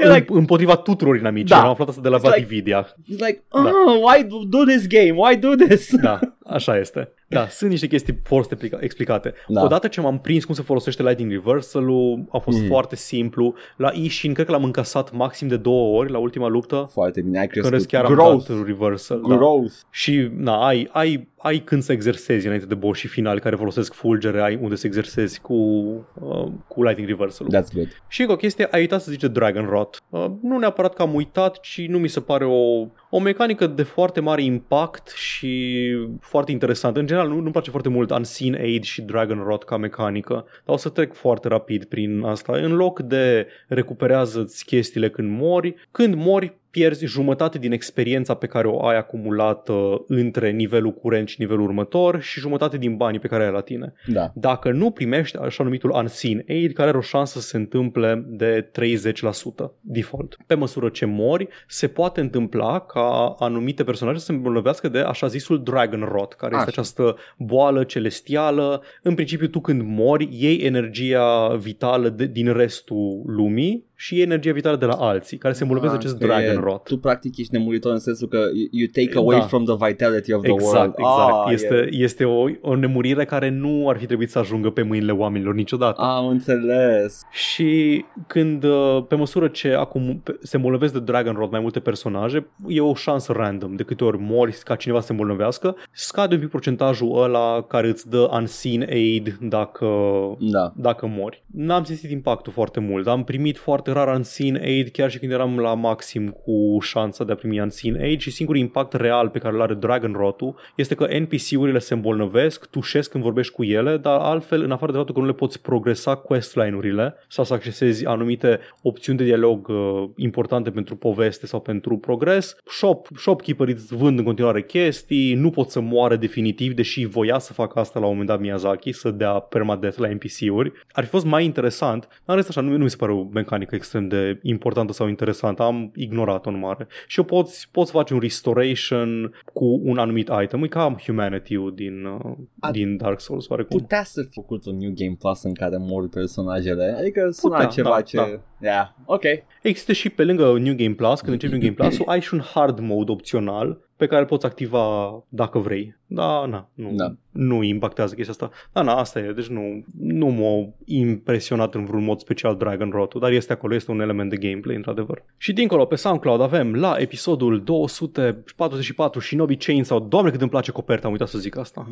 E În, like- împotriva tuturor inamicii. Da. Am aflat asta de la It's like- Vadividia. It's like, oh, why do this game? Why do this? Da, așa este. Da, sunt niște chestii foarte explica- explicate. Da. Odată ce m-am prins cum se folosește Lightning Reversal-ul, a fost Mm. foarte simplu. La Ishin, cred că l-am încasat maxim de două ori la ultima luptă. Foarte bine, ai Când crescut. chiar am Growth. dat reversal. Da. Growth. Și na, ai, ai, ai când să exersezi înainte de boss și finali care folosesc fulgere, ai unde să exersezi cu, uh, cu Lightning Reversal. That's good. Și încă o chestie, ai uitat să zice Dragon Rot. Uh, nu neapărat că am uitat, ci nu mi se pare o, o mecanică de foarte mare impact și foarte interesantă. În general, nu, nu-mi place foarte mult Unseen Aid și Dragon Rot ca mecanică, dar o să trec foarte rapid prin asta. În loc de recuperează-ți chestiile când mori, când mori pierzi jumătate din experiența pe care o ai acumulată între nivelul curent și nivelul următor și jumătate din banii pe care ai la tine. Da. Dacă nu primești așa numitul Unseen Aid, care are o șansă să se întâmple de 30% default. Pe măsură ce mori, se poate întâmpla ca anumite personaje să se îmbolnăvească de așa zisul Dragon Rot, care este Așa. această boală celestială. În principiu, tu când mori, iei energia vitală de, din restul lumii și iei energia vitală de la alții, care se îmbolnăvesc de acest că Dragon e- Rot. Tu practic ești nemuritor în sensul că you- you take away Da. from the vitality of the Exact, world. exact. Ah, este este o, o nemurire care nu ar fi trebuit să ajungă pe mâinile oamenilor niciodată. Am înțeles. Și când, uh, pe măsură ce acum pe- se îmbolnăvesc de Dragon Rot mai multe personaje, e o șansă random. De câte ori mori ca cineva să se îmbolnăvească, scade un pic procentajul ăla care îți dă unseen aid dacă, Da. dacă mori. N-am simțit impactul foarte mult. Am primit foarte foarte rar Unseen Aid, chiar și când eram la maxim cu șansa de a primi Unseen Aid și singurul impact real pe care îl are Dragon Rotu este că NPC-urile se îmbolnăvesc, tușesc când vorbești cu ele, dar altfel, în afară de faptul că nu le poți progresa questline-urile sau să accesezi anumite opțiuni de dialog uh, importante pentru poveste sau pentru progres, shop, shopkeeper îți vând în continuare chestii, nu pot să moară definitiv, deși voia să facă asta la un moment dat Miyazaki, să dea permadeath la NPC-uri. Ar fi fost mai interesant, dar rest așa, nu, nu mi se pare o mecanică extrem de importantă sau interesantă, am ignorat-o în mare. Și eu poți, poți face un restoration cu un anumit item, e ca Humanity-ul din, uh, A- din Dark Souls, oarecum. Putea să fi făcut un New Game Plus în care mor personajele. Adică suna Putea, ceva da, ce... da. Yeah, ok. Există și pe lângă New Game Plus, când începi New Game Plus, ai și un hard mode opțional pe care îl poți activa dacă vrei. Da, na, nu, Da. nu impactează chestia asta. Da, na, asta e, deci nu, nu m-a impresionat în vreun mod special Dragon Rotu, dar este acolo, este un element de gameplay, într-adevăr. Și dincolo, pe SoundCloud avem la episodul 244 și Nobi Chainsaw, doamne cât îmi place coperta, am uitat să zic asta.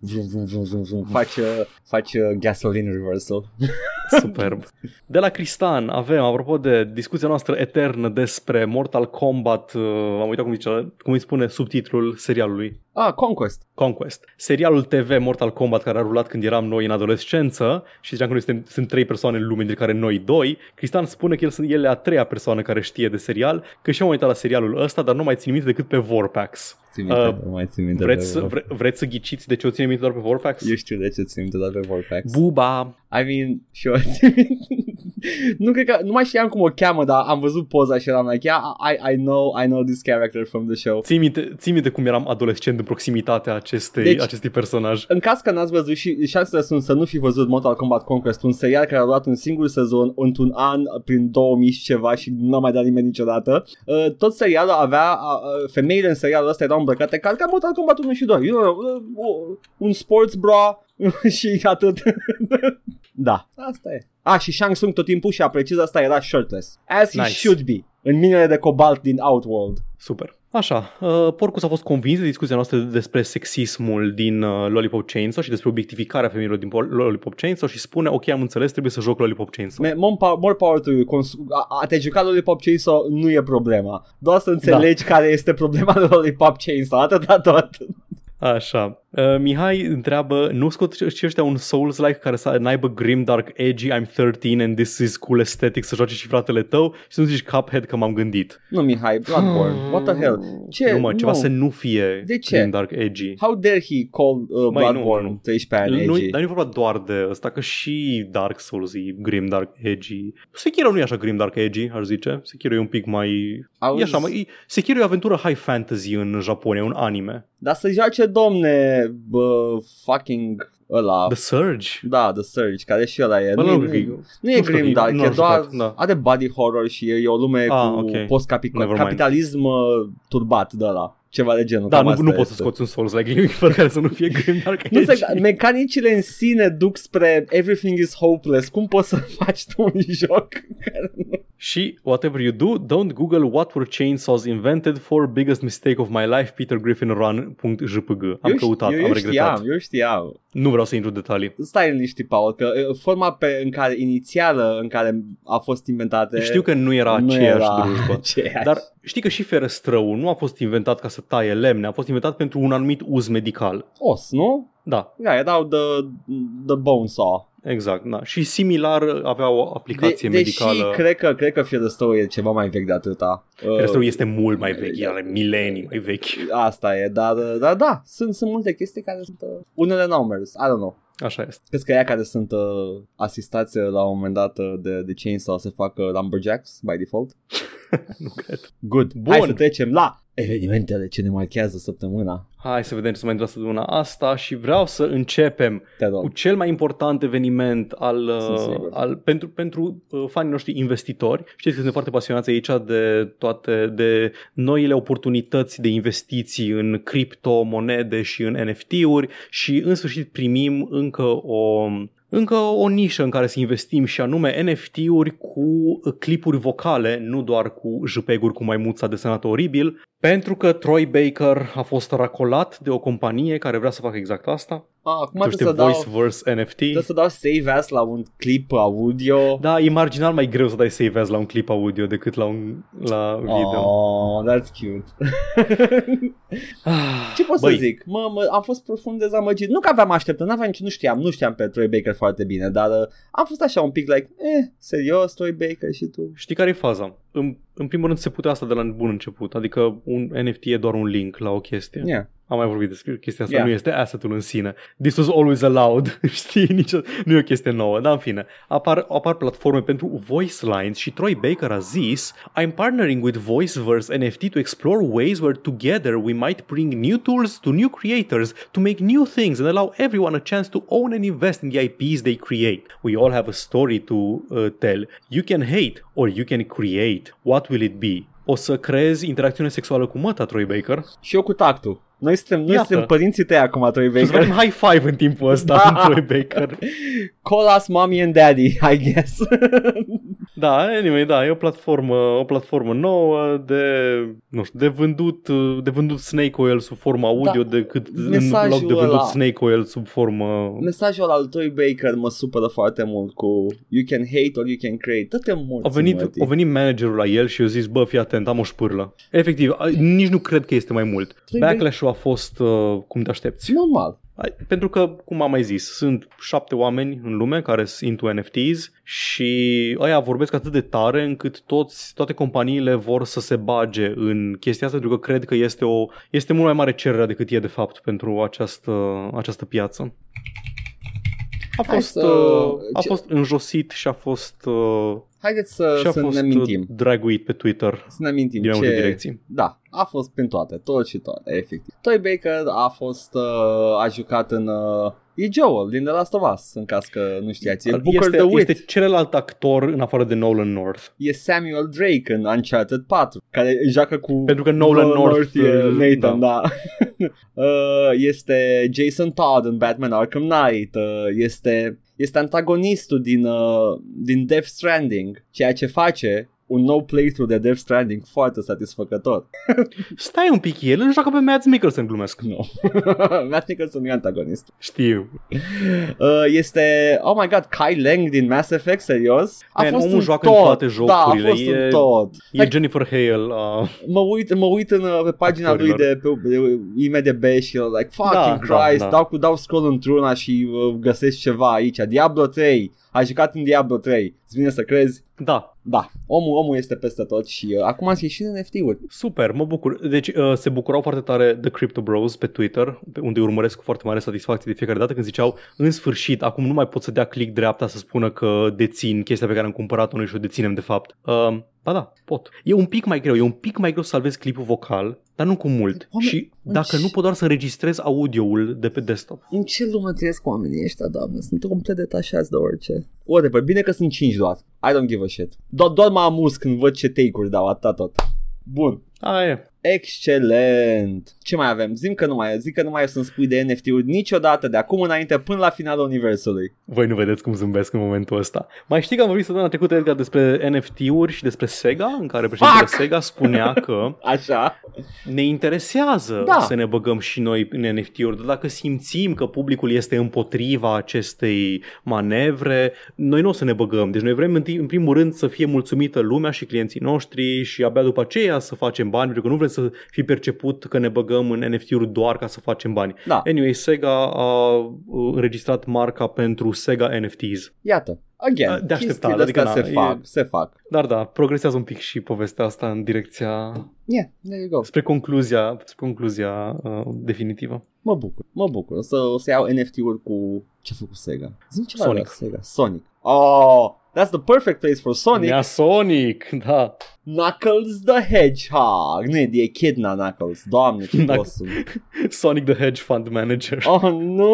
Vrum, vrum, vrum, vrum, vrum. Faci, uh, faci uh, gasoline reversal. Superb. De la Cristan avem, apropo de discuția noastră eternă despre Mortal Kombat, uh, am uitat cum, zice, cum îi spune subtitlul serialului. Ah, Conquest. Conquest. Serialul TV Mortal Kombat care a rulat când eram noi în adolescență și ziceam că noi suntem, sunt trei persoane în lume, dintre care noi doi. Cristian spune că el, sunt- el e a treia persoană care știe de serial, că și eu am uitat la serialul ăsta, dar nu mai țin minte decât pe Vorpax. Țin minte, Uh, nu mai țin minte. Vreți, de- să- vre, vreți să ghiciți de ce o ține minte doar pe Vorpax? Eu știu de ce țin minte doar pe Vorpax. Buba. I mean, și eu țin minte. Nu cred că, nu mai știam cum o cheamă, dar am văzut poza și eram like, yeah, I, I know, I know this character from the show. Ții minte, ții minte cum eram adolescent în proximitatea acestei, Deci- deci, acestui personaj? În caz că n-ați văzut și șansele sunt să nu fi văzut Mortal Kombat Conquest, un serial care a luat un singur sezon într-un an prin 2000 și ceva și nu a mai dat nimeni niciodată. Uh, tot serialul avea, uh, uh, femeile în serialul ăsta erau îmbrăcate ca, ca Mortal Kombat 1 și 2. You know, uh, uh, un sports bra și atât. da, asta e. Ah, și Shang Tsung tot timpul și apreciez asta era shirtless. As he Nice. should be. În minele de cobalt din Outworld. Super. Așa, uh, Porcus a fost convins de discuția noastră despre sexismul din uh, Lollipop Chainsaw și despre obiectificarea femeilor din Pol- Lollipop Chainsaw și spune, ok, am înțeles, trebuie să joc Lollipop Chainsaw. Me- More power, more power to you. Cons- a, a te juca Lollipop Chainsaw nu e problema. Doar să înțelegi care este problema lui Lollipop Chainsaw. Atâta tot. Așa. Uh, Mihai întreabă, nu scot și ăștia un Souls-like care să n-aibă grim, dark, edgy, I'm 13 and this is cool aesthetic să joace și fratele tău și să nu zici Cuphead că m-am gândit. Nu, Mihai, Bloodborne. What the hell? Ce? nu mă, ceva nu. să nu fie De ce? grim, dark, edgy. How dare he call uh, Mai, nu, Bloodborne nu. 13 ani Nu, edgy? dar nu e vorba doar de ăsta, că și Dark Souls e grim, dark, edgy. Sekiro nu e așa grim, dark, edgy, aș zice. Sekiro e un pic mai... Auzi? E așa, mai... e- Sekiro e o aventură high fantasy în Japonia, un anime. Dar să joace, domne, bă, fucking ăla. The Surge. Da, The Surge, care și ăla e. Bă, Nu, nu, nu, cred că- nu e nu știu, grim, dar nu e am doar... jucat, da. Are body horror și e o lume Ah, cu ok. Never mind. post-capitalism uh, turbat de ăla. Ceva de genul. Da, cam nu, asta nu poți să este. scoți un Souls like Living fără care să nu fie grim, dark, Nu edgy. se, mecanicile în sine duc spre everything is hopeless. Cum poți să faci tu un joc? care nu- Și whatever you do, don't Google what were chainsaws invented for biggest mistake of my life, Peter Griffin Run.jpg. Am eu, căutat, eu, am eu regretat. știam, eu știam. Nu vreau să intru în detalii. Stai liniștit, Paul, că uh, forma pe, în care, inițială în care a fost inventată Știu că nu era nu aceeași era drujbă. aceeași. Dar știi că și ferăstrăul nu a fost inventat ca să taie lemne, a fost inventat pentru un anumit uz medical. Os, nu? Da, Da, erau the, the bone saw. Exact. Da. Și similar avea o aplicație De, medicală. Deși cred că, cred că Fierăstrăul e ceva mai vechi de atâta. Uh, Ferăstrăul este mult mai vechi, e ale milenii mai vechi. Asta e, dar, dar da, sunt, sunt multe chestii care sunt... Uh, unele n-au mers, I don't know. Așa este. Crezi că ea care sunt uh, asistați uh, la un moment dat uh, de, de Chainsaw să facă Lumberjacks by default? nu cred. Good. Bun. Hai să trecem la evenimentele ce ne marchează săptămâna. Hai să vedem ce să mai întâmplă săptămâna asta și vreau să începem Te cu rog. cel mai important eveniment al, Sunt uh, sigur. al pentru, pentru uh, fanii noștri investitori. Știți că suntem foarte pasionați aici de toate de noile oportunități de investiții în criptomonede și în NFT-uri și în sfârșit primim încă o încă o nișă în care să investim și anume NFT-uri cu clipuri vocale, nu doar cu jpeg-uri cu maimuța desenată oribil, pentru că Troy Baker a fost racolat de o companie care vrea să facă exact asta. Ah, acum Tu trebuie știi să, dau, voice verse NFT? trebuie să dau save as la un clip audio. Da, e marginal mai greu să dai save as la un clip audio decât la un la video. Oh, that's cute. Ce pot Băi. să zic? Mă, mă, am fost profund dezamăgit. Nu că aveam așteptări, n-aveam nici, nu știam, nu știam pe Troy Baker foarte bine, dar uh, am fost așa un pic like, eh, serios, Troy Baker și tu? Știi care e faza? În, în primul rând se putea asta de la bun început, adică un NFT e doar un link la o chestie. Yeah. Am mai vorbit despre chestia asta, Yeah. nu este asset-ul în sine. This was always allowed, știi, nici, nu e o chestie nouă, dar în fine. Apar, apar platforme pentru voice lines și Troy Baker a zis I'm partnering with Voiceverse NFT to explore ways where together we might bring new tools to new creators to make new things and allow everyone a chance to own and invest in the IPs they create. We all have a story to uh, tell. You can hate or you can create. What will it be? O să creezi interacțiune sexuală cu măta, Troy Baker? Și eu cu tactul. Noi suntem, noi Iată. suntem părinții tăi acum, Troy Și să Baker. facem high five în timpul ăsta Da. da. Troy Baker. Call us mommy and daddy, I guess. Da, anyway, da, e o platformă, o platformă nouă de, nu știu, de vândut, de vândut snake oil sub formă audio Da. decât în Mesajul loc de vândut ăla. snake oil sub formă... Mesajul al Troy Baker mă supără foarte mult cu You can hate or you can create. Dă-te morți, A venit, mătii. a venit managerul la el și eu zis, bă, fii atent, am o șpârlă. Efectiv, a- nici nu cred că este mai mult. Troy Backlash-ul a fost uh, cum te aștepți. Normal. Ai- Pentru că, cum am mai zis, sunt șapte oameni în lume care sunt into NFTs și ăia vorbesc atât de tare încât toți, toate companiile vor să se bage în chestia asta pentru că cred că este, o, este mult mai mare cerere decât e de fapt pentru această, această piață. A Hai fost, să- uh, a ce- fost înjosit și a fost, uh, Haideți să, și a să fost ne mintim. uh, draguit pe Twitter Să ne mintim din mai multe ce... direcții. Da, a fost prin toate, tot și toate, efectiv. Troy Baker a fost, uh, a jucat în... Uh, e Joel din The Last of Us, în caz că nu știați. E Booker este, the Wit. este celălalt actor în afară de Nolan North. E Samuel Drake în Uncharted 4, care joacă cu... Pentru că Nolan North, e uh, Nathan, da. uh, este Jason Todd în Batman Arkham Knight. Uh, este, este antagonistul din, uh, din Death Stranding, ceea ce face un nou playthrough de Death Stranding foarte satisfăcător. Stai un pic, el îl joacă pe Mads Mikkelsen, glumesc. Nu. Matt Nicholson nu e antagonist. Știu. Uh, este, oh my god, Kai Lang din Mass Effect, serios? A Man, fost omul un joacă tot. în toate Da, a jocurile, fost e- un tot. E Like, Jennifer Hale. Uh, mă uit, mă uit în, uh, pe pagina lui Actorilor. de, pe, de IMDB și eu like fucking Da, da, Christ, da. dau cu dau scroll într-una și uh, găsesc ceva aici. Diablo 3, a jucat în Diablo 3. Îți vine să crezi? da, Da, omul, omul este peste tot și uh, acum ați ieșit în NFT-uri. super, mă bucur. Deci uh, se bucurau foarte tare The Crypto Bros pe Twitter, pe unde îi urmăresc cu foarte mare satisfacție de fiecare dată când ziceau, în sfârșit, acum nu mai pot să dea click dreapta să spună că dețin chestia pe care am cumpărat-o noi și o deținem de fapt. Uh, ba da, pot. E un pic mai greu, e un pic mai greu să salvezi clipul vocal, dar nu cu mult. Oameni, și în dacă ce- nu pot doar să înregistrez audioul de pe desktop. În ce lume trăiesc oamenii ăștia, doamne? Sunt complet detașați de orice. Whatever, bine că sunt 5 doar. I don't give a shit. Doar, doar mă amuz când văd ce take-uri dau, atâta tot. Bun. Aia e. Excelent! Ce mai avem? Zim că nu mai, zic că nu mai o să-mi spui de NFT-uri niciodată de acum înainte până la finalul universului. Voi nu vedeți cum zâmbesc în momentul ăsta. Mai știi că am vorbit săptămâna trecută, Edgar, despre NFT-uri și despre Sega, în care președintele Fuck! Sega spunea că Așa? ne interesează Da. să ne băgăm și noi în NFT-uri, dar dacă simțim că publicul este împotriva acestei manevre, noi nu o să ne băgăm. Deci noi vrem în, ti- în primul rând să fie mulțumită lumea și clienții noștri și abia după aceea să facem bani, pentru că nu vrem să fi perceput că ne băgăm în NFT-uri doar ca să facem bani. Da, Anyway, Sega a uh, înregistrat marca pentru Sega NFTs. iată. Again, De așteptat, chestiile astea adică se na, e- fac, se fac. Dar da, progresează un pic și povestea asta în direcția Yeah, there you go. spre concluzia, spre concluzia uh, definitivă. Mă bucur, mă bucur. O să, o să iau NFT-uri cu... Ce a făcut Sega? Zim ceva Sonic. de la Sega. Sonic. Oh, that's the perfect place for Sonic. Ia Sonic, da. Knuckles the Hedgehog. Nu e de Echidna Knuckles. Doamne, ce Knuck- boss sunt. Sonic the Hedge Fund Manager. Oh, nu!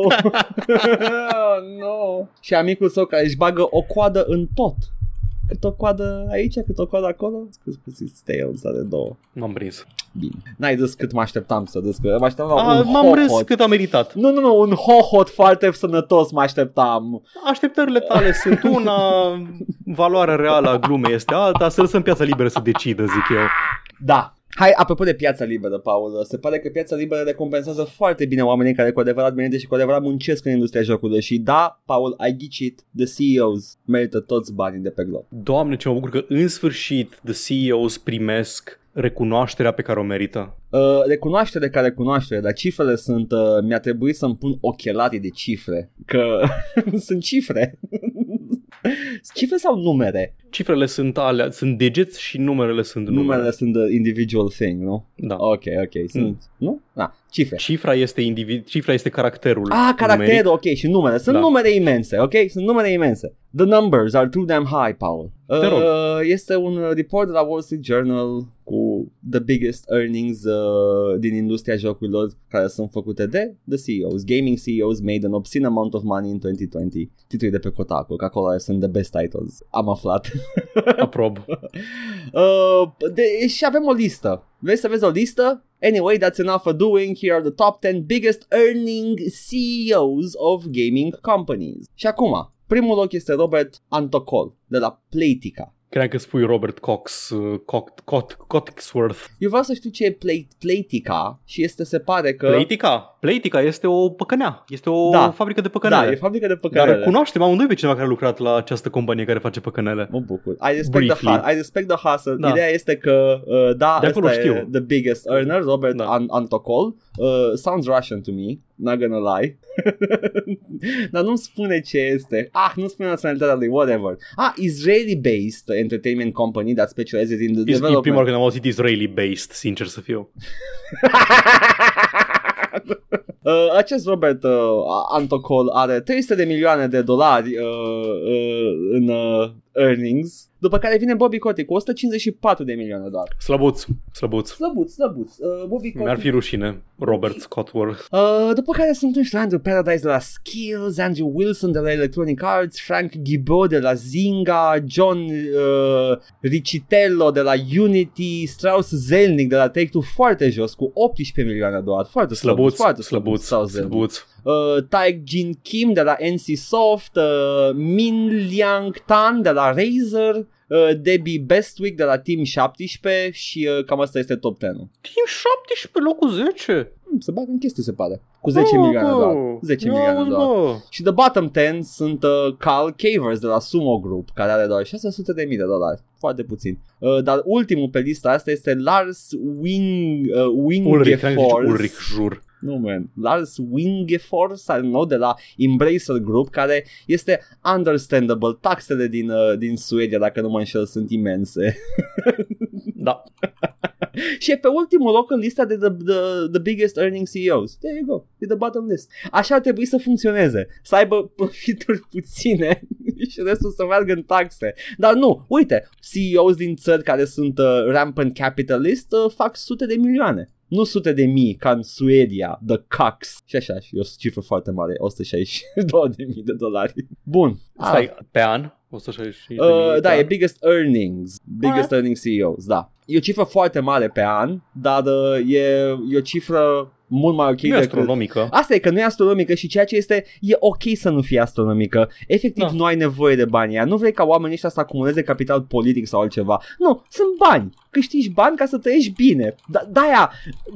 oh, nu! Și amicul său care își bagă o coadă în tot. Cât o coadă aici, cât o coadă acolo. Scuze, scuze, Tails are două. M-am prins. Bine. N-ai dus cât mă așteptam să dus, că mă așteptam la A, un m-am râs hohot. cât a meritat. Nu, nu, nu, un hohot foarte sănătos mă așteptam. Așteptările tale sunt una, valoarea reală a glumei este alta, să lăsăm piața liberă să decidă, zic eu. Da, Hai, apropo de piața liberă, Paul, se pare că piața liberă recompensează foarte bine oamenii care cu adevărat merită și cu adevărat muncesc în industria jocurilor și da, Paul, ai ghicit, the CEOs merită toți banii de pe glob. Doamne, ce mă bucur că în sfârșit the CEOs primesc recunoașterea pe care o merită. Uh, recunoaștere ca recunoaștere, dar cifrele sunt, uh, mi-a trebuit să-mi pun ochelarii de cifre, că sunt cifre. cifre sau numere? Cifrele sunt alea, sunt digits și numerele sunt numere. Numerele sunt the individual thing, nu? Da. Ok, ok, sunt, Mm. nu? Da, cifre. Cifra este individ, cifra este caracterul. Ah, caracterul, numeric. ok, și numere. Sunt Da. numere imense, ok? Sunt numere imense. The numbers are too damn high, Paul. Te rog. Uh, este un uh, report de la Wall Street Journal cu the biggest earnings uh, din industria jocurilor care sunt făcute de the CEOs. Gaming CEOs made an obscene amount of money in 2020. Titlul e de pe Kotaku, că acolo sunt the best titles. Am aflat. Aprob. Uh, de, și avem o listă. Vrei să vezi o listă? Anyway, that's enough for doing. Here are the top 10 biggest earning CEOs of gaming companies. Și acum, primul loc este Robert Antocol de la Playtica. Credeam că spui Robert Cox, uh, Cox, Cox, Coxworth. Eu vreau să știu ce e Play, Playtica și este se pare că... Playtica? Playtica este o păcănea. Este o Da. fabrică de Da, păcănele. e fabrică de Dar păcănele. cunoaștem amândoi pe cineva care a lucrat la această companie care face păcănele. Mă bucur. I respect, the, Briefly. hu- I respect the hustle. Da. Ideea este că, uh, da, De acolo ăsta e știu. the biggest earner, Robert Da. An- Antocol. Uh, sounds Russian to me, not gonna lie. Dar nu spune ce este. Ah, nu spune naționalitatea lui, whatever. Ah, Israeli-based entertainment company that specializes in the E, e prima development. oară când am auzit Israeli-based, sincer să fiu. Uh, acest Robert uh, Antocol are 300 de milioane de dolari uh, uh, în uh, earnings, după care vine Bobby Kotick cu 154 de milioane doar. Slăbuț, slăbuț. Slăbuț, slăbuț. Uh, Bobby Kotick. Mi-ar fi rușine. Robert Scottworth. Uh, după care sunt ăștia Andrew Paradise de la Skills, Andrew Wilson de la Electronic Arts, Frank Gibault de la Zynga, John uh, Ricitello de la Unity, Strauss Zelnick de la Take-Two, foarte jos, cu 18 milioane doar, foarte slăbuț, Slăbuț, foarte slăbuț, Strauss Zelnick. slăbuț. Uh, Taek Jin Kim de la NC Soft, uh, Min Liang Tan de la Razer, uh, Debbie Bestwick de la Team 17 și uh, cam asta este top 10 Team 17 locul 10. Hmm, Se bagă în chestii, se pare. Cu 10 milioane doar. 10 milioane doar. Bă. Și the bottom 10 sunt uh, Carl Cavers de la Sumo Group, care are doar 600 de mii de dolari. Foarte puțin. Uh, dar ultimul pe lista asta este Lars Wing, uh, Ulrich, cred că zici Wingefors. Ulrich, jur. Nu, man. Lars Wingefors, I don't know, de la Embracer Group, care este understandable. Taxele din, uh, din Suedia, dacă nu mă înșel, sunt imense. Da. și e pe ultimul loc în lista de the, the, the biggest earning CEOs. There you go. E the bottom list. Așa ar trebui să funcționeze. Să aibă profituri puține și restul să meargă în taxe. Dar nu, uite, CEOs din țări care sunt uh, rampant capitalist uh, fac sute de milioane. Nu sute de mii, ca în Suedia, the Cox. Și așa, și o cifră foarte mare, 162 de mii de dolari. Bun. Stai, pe an? 160 Uh, da, e biggest earnings. Biggest Ah. earning CEOs, da. E o cifră foarte mare pe an, dar uh, e, e o cifră mult mai ok Nu e decât... astronomică. Asta e că nu e astronomică și ceea ce este, e ok să nu fie astronomică. Efectiv Da. nu ai nevoie de bani. Nu vrei ca oamenii ăștia să acumuleze capital politic sau altceva. Nu, sunt bani. Câștigi bani ca să trăiești bine. Da, de-aia,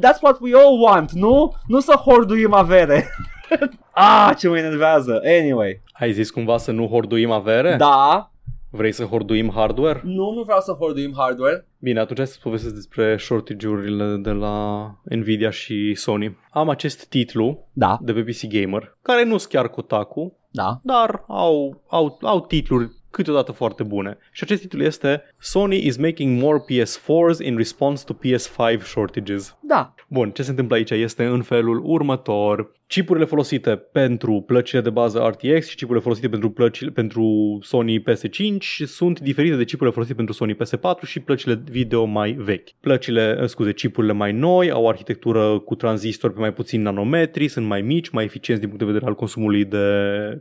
that's what we all want, nu? Nu să horduim avere. ah, ce mă enervează. Anyway, Ai zis cumva să nu horduim avere? da, Vrei să horduim hardware? nu, nu vreau să horduim hardware. Bine, atunci hai să povestesc despre shortage-urile de la Nvidia și Sony. Am acest titlu Da, de pe PC Gamer, care nu sunt chiar Kotaku, da. dar au, au, au titluri câteodată foarte bune. Și acest titlu este Sony is making more PS4s in response to PS5 shortages. Da, Bun, ce se întâmplă aici este în felul următor. Chipurile folosite pentru plăcile de bază RTX și chipurile folosite pentru, plăcile, pentru Sony PS5 sunt diferite de chipurile folosite pentru Sony PS4 și plăcile video mai vechi. Plăcile, eh, scuze, chipurile mai noi au arhitectură cu tranzistori pe mai puțin nanometri, sunt mai mici, mai eficienți din punct de vedere al consumului de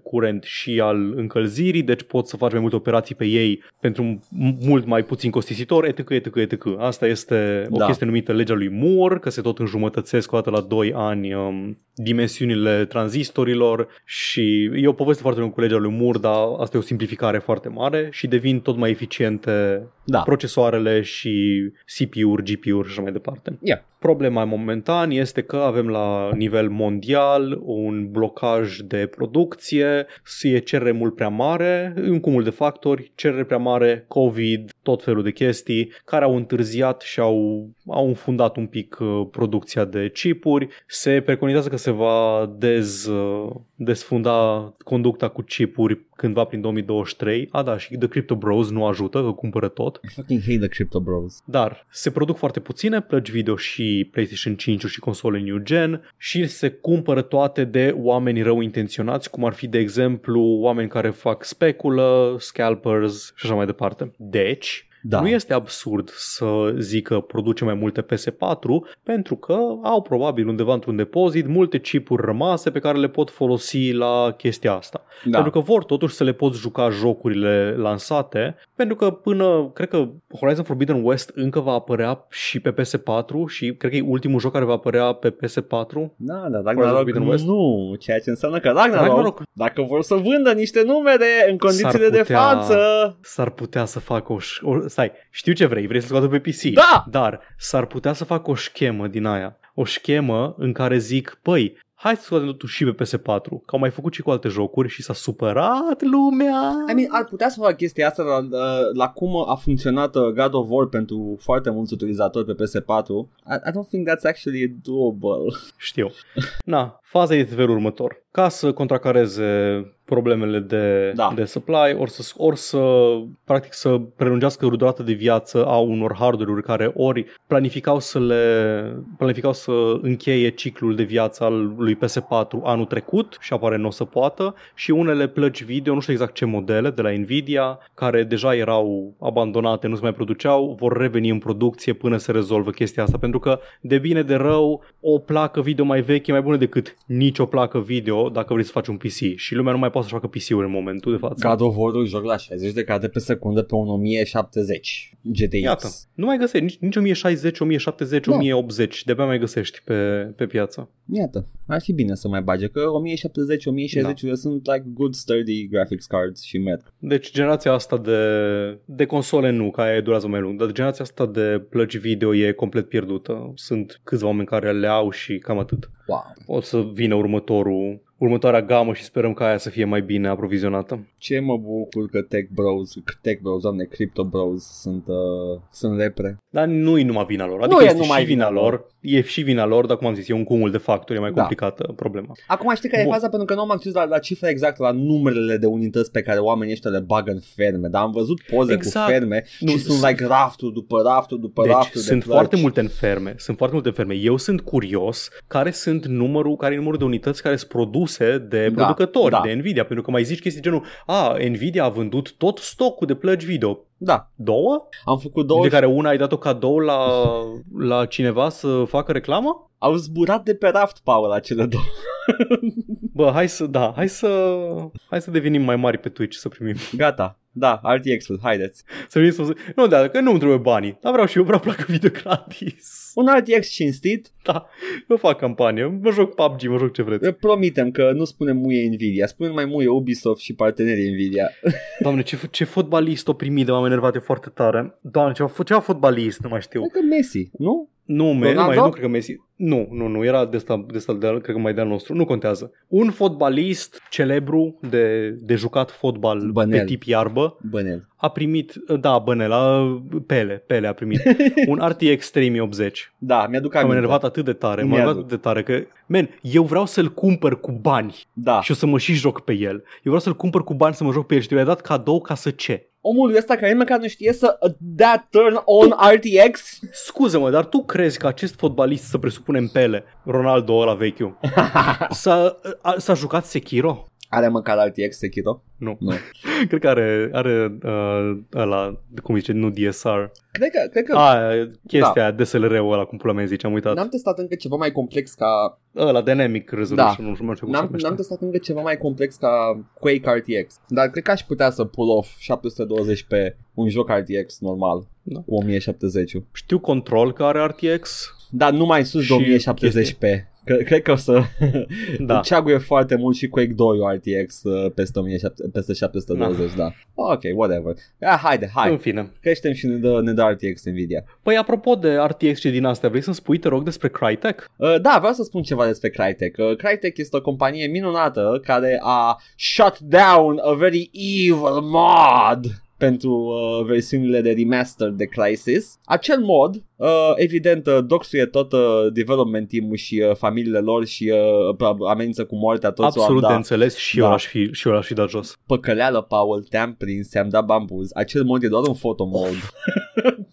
curent și al încălzirii, deci poți să faci mai multe operații pe ei pentru m- mult mai puțin costisitor, etc, etc, etc. Asta este o Da. chestie numită legea lui Moore, că se tot înjumătățesc o dată la 2 ani um, dimensiunile tranzistorilor și e o poveste foarte lungă cu legea lui Moore, dar asta e o simplificare foarte mare și devin tot mai eficiente Da. procesoarele și CPU-uri, GPU-uri și așa mai departe. Yeah. Problema momentan este că avem la nivel mondial un blocaj de producție, e cerere mult prea mare, un cumul de factori, cerere prea mare, COVID, tot felul de chestii care au întârziat și au, au înfundat un pic uh, producția de chipuri. Se preconizează că se va dez, uh, desfunda conducta cu chipuri cândva prin 2023. A, da, și The Crypto Bros nu ajută, că cumpără tot. I fucking hate the crypto bros. Dar se produc foarte puține plăci video și PlayStation 5 și console new gen și se cumpără toate de oameni rău intenționați, cum ar fi, de exemplu, oameni care fac speculă, scalpers și așa mai departe. Deci, Da. nu este absurd să zică produce mai multe PS4 pentru că au probabil undeva într-un depozit multe chipuri rămase pe care le pot folosi la chestia asta. da. Pentru că vor totuși să le poți juca jocurile lansate, pentru că până, cred că Horizon Forbidden West încă va apărea și pe PS4 și cred că e ultimul joc care va apărea pe PS4. Da, da, Horizon Ragnarok Forbidden West? nu, ceea ce înseamnă că Ragnarok, Ragnarok- dacă vor să vândă niște numere în condițiile S-ar de putea- față, S-ar putea să facă o, ș- o... Stai, știu ce vrei, vrei să scoată pe PC. Da! Dar s-ar putea să facă o schemă din aia. O schemă în care zic, păi, hai să scoatem totuși și pe PS4, că au mai făcut și cu alte jocuri și s-a supărat lumea. I mean, ar putea să facă chestia asta la, la, la cum a funcționat uh, God of War pentru foarte mulți utilizatori pe PS4. I, I don't think that's actually doable. Știu. Na, faza e de felul următor. Ca să contracareze problemele de, Da. de supply, ori să, ori să, practic, să prelungească durata de viață a unor hardware-uri care ori planificau să le planificau să încheie ciclul de viață al lui PS4 anul trecut și apare nu o să poată și unele plăci video, nu știu exact ce modele de la Nvidia, care deja erau abandonate, nu se mai produceau, vor reveni în producție până se rezolvă chestia asta, pentru că de bine de rău, o placă video mai veche e mai bună decât nicio placă video dacă vrei să faci un PC și lumea nu mai poate să facă PC-uri în momentul de față. God of War-ul joc la 60 de cadre pe secundă pe un 1070 GTX. Iată, nu mai găsești nici, nici 1060, 1070, Da. 1080, de mai găsești pe, pe piață. Iată, ar fi bine să mai bage, că 1070, 1060 da. sunt like good sturdy graphics cards și merg. Deci generația asta de, de console nu, că aia durează mai lung, dar generația asta de plăci video e complet pierdută. Sunt câțiva oameni care le au și cam atât. Wow. O să vină următorul, următoarea gamă și sperăm ca aia să fie mai bine aprovizionată. Ce mă bucur că Tech Bros, Tech Bros, doamne, Crypto Bros sunt, uh, sunt repre. Dar nu e numai vina lor. Nu Adică e este numai și vina vina lor. E și vina lor, dar cum am zis, e un cumul de factori, e mai Da. complicată problema. Acum știi care e Bun. faza? Pentru că nu am acces la, la cifre exacte, la numerele de unități pe care oamenii ăștia le bagă în ferme, dar am văzut poze Exact. cu ferme Nu, și sunt s- like rafturi după rafturi după Deci rafturi sunt de plăci. foarte multe în ferme, sunt foarte multe în ferme. Eu sunt curios care sunt numărul, care e numărul de unități care sunt produse de Da, producători, da. de Nvidia, pentru că mai zici chestii genul, a, Nvidia a vândut tot stocul de plăci video. Da, Două? am făcut două De care una ai dat-o cadou la, la cineva să facă reclamă? Au zburat de pe raft, Paul, la cele două. Bă, hai să, da, hai să, hai să devenim mai mari pe Twitch, să primim. Gata. Da, RTX-ul, haideți. Să venim să Nu, da, că nu îmi trebuie banii, dar vreau și eu, vreau placă video gratis. Un RTX cinstit, Da, eu fac campanie, mă joc PUBG, mă joc ce vreți. promitem că nu spunem muie Nvidia, spunem mai muie Ubisoft și partenerii Nvidia. Doamne, ce, ce fotbalist o primit de m-am enervat foarte tare. Doamne, ce, ce fotbalist, nu mai știu. Cred că Messi, nu? Nu, me, nu, mai, Ronaldo? nu cred că Messi. Nu, nu, nu, era de ăsta, de ăsta de, cred că mai de al nostru. Nu contează. Un fotbalist celebru de, de jucat fotbal Bănel. pe tip iarbă Bănel. a primit, da, Bănela, Pele, Pele a primit un RTX 3080. Da, mi-aduc Am aminte. enervat atât de tare, m-am Mi-aduc. enervat atât de tare că, man, eu vreau să-l cumpăr cu bani Da. și o să mă și joc pe el. Eu vreau să-l cumpăr cu bani să mă joc pe el și te-l dat cadou ca să ce? Omul ăsta care nici măcar nu știe să uh, dea turn on RTX? Scuză-mă, dar tu crezi că acest fotbalist, să presupunem Pele, Ronaldo ăla vechiul, s-a, a, s-a jucat Sekiro? Are măcar RTX Sekiro? Nu. Nu. Cred că are, are uh, ăla, cum zice, nu DSR. Cred că, cred că A, chestia aia, DSLR-ul ăla, cum pula mea zice, am uitat. n-am testat încă ceva mai complex ca Ăla, Dynamic Resolution, Da. nu știu, nu știu cum se N-am, numește. n-am testat încă ceva mai complex ca Quake RTX Dar cred că aș putea să pull off 720 pe un joc RTX normal Da. Cu 1070 Știu Control că are RTX. Dar nu mai sus de Și 1070 chestii. pe Cred, cred că o să Da. ceaguie foarte mult și Quake 2 RTX uh, peste, 1700, peste 720, da. Ok, whatever. Ah, haide, hai. În fine. Creștem și ne dă, ne dă RTX Nvidia. Păi apropo de RTX și din astea, vrei să-mi spui, te rog, despre Crytek? Uh, da, vreau să spun ceva despre Crytek. Uh, Crytek este o companie minunată care a shut down a very evil mod pentru uh, versiunile de remaster de Crysis. Acel mod, uh, evident, uh, doxuie tot uh, development team-ul și uh, familiile lor și uh, amenință cu moartea toți Absolut oameni. de Da. înțeles și Da. eu l-aș fi, și eu l-aș fi dat jos. Păcăleală, Paul, te-am prins, te-am dat bambuz. Acel mod e doar un photo mode.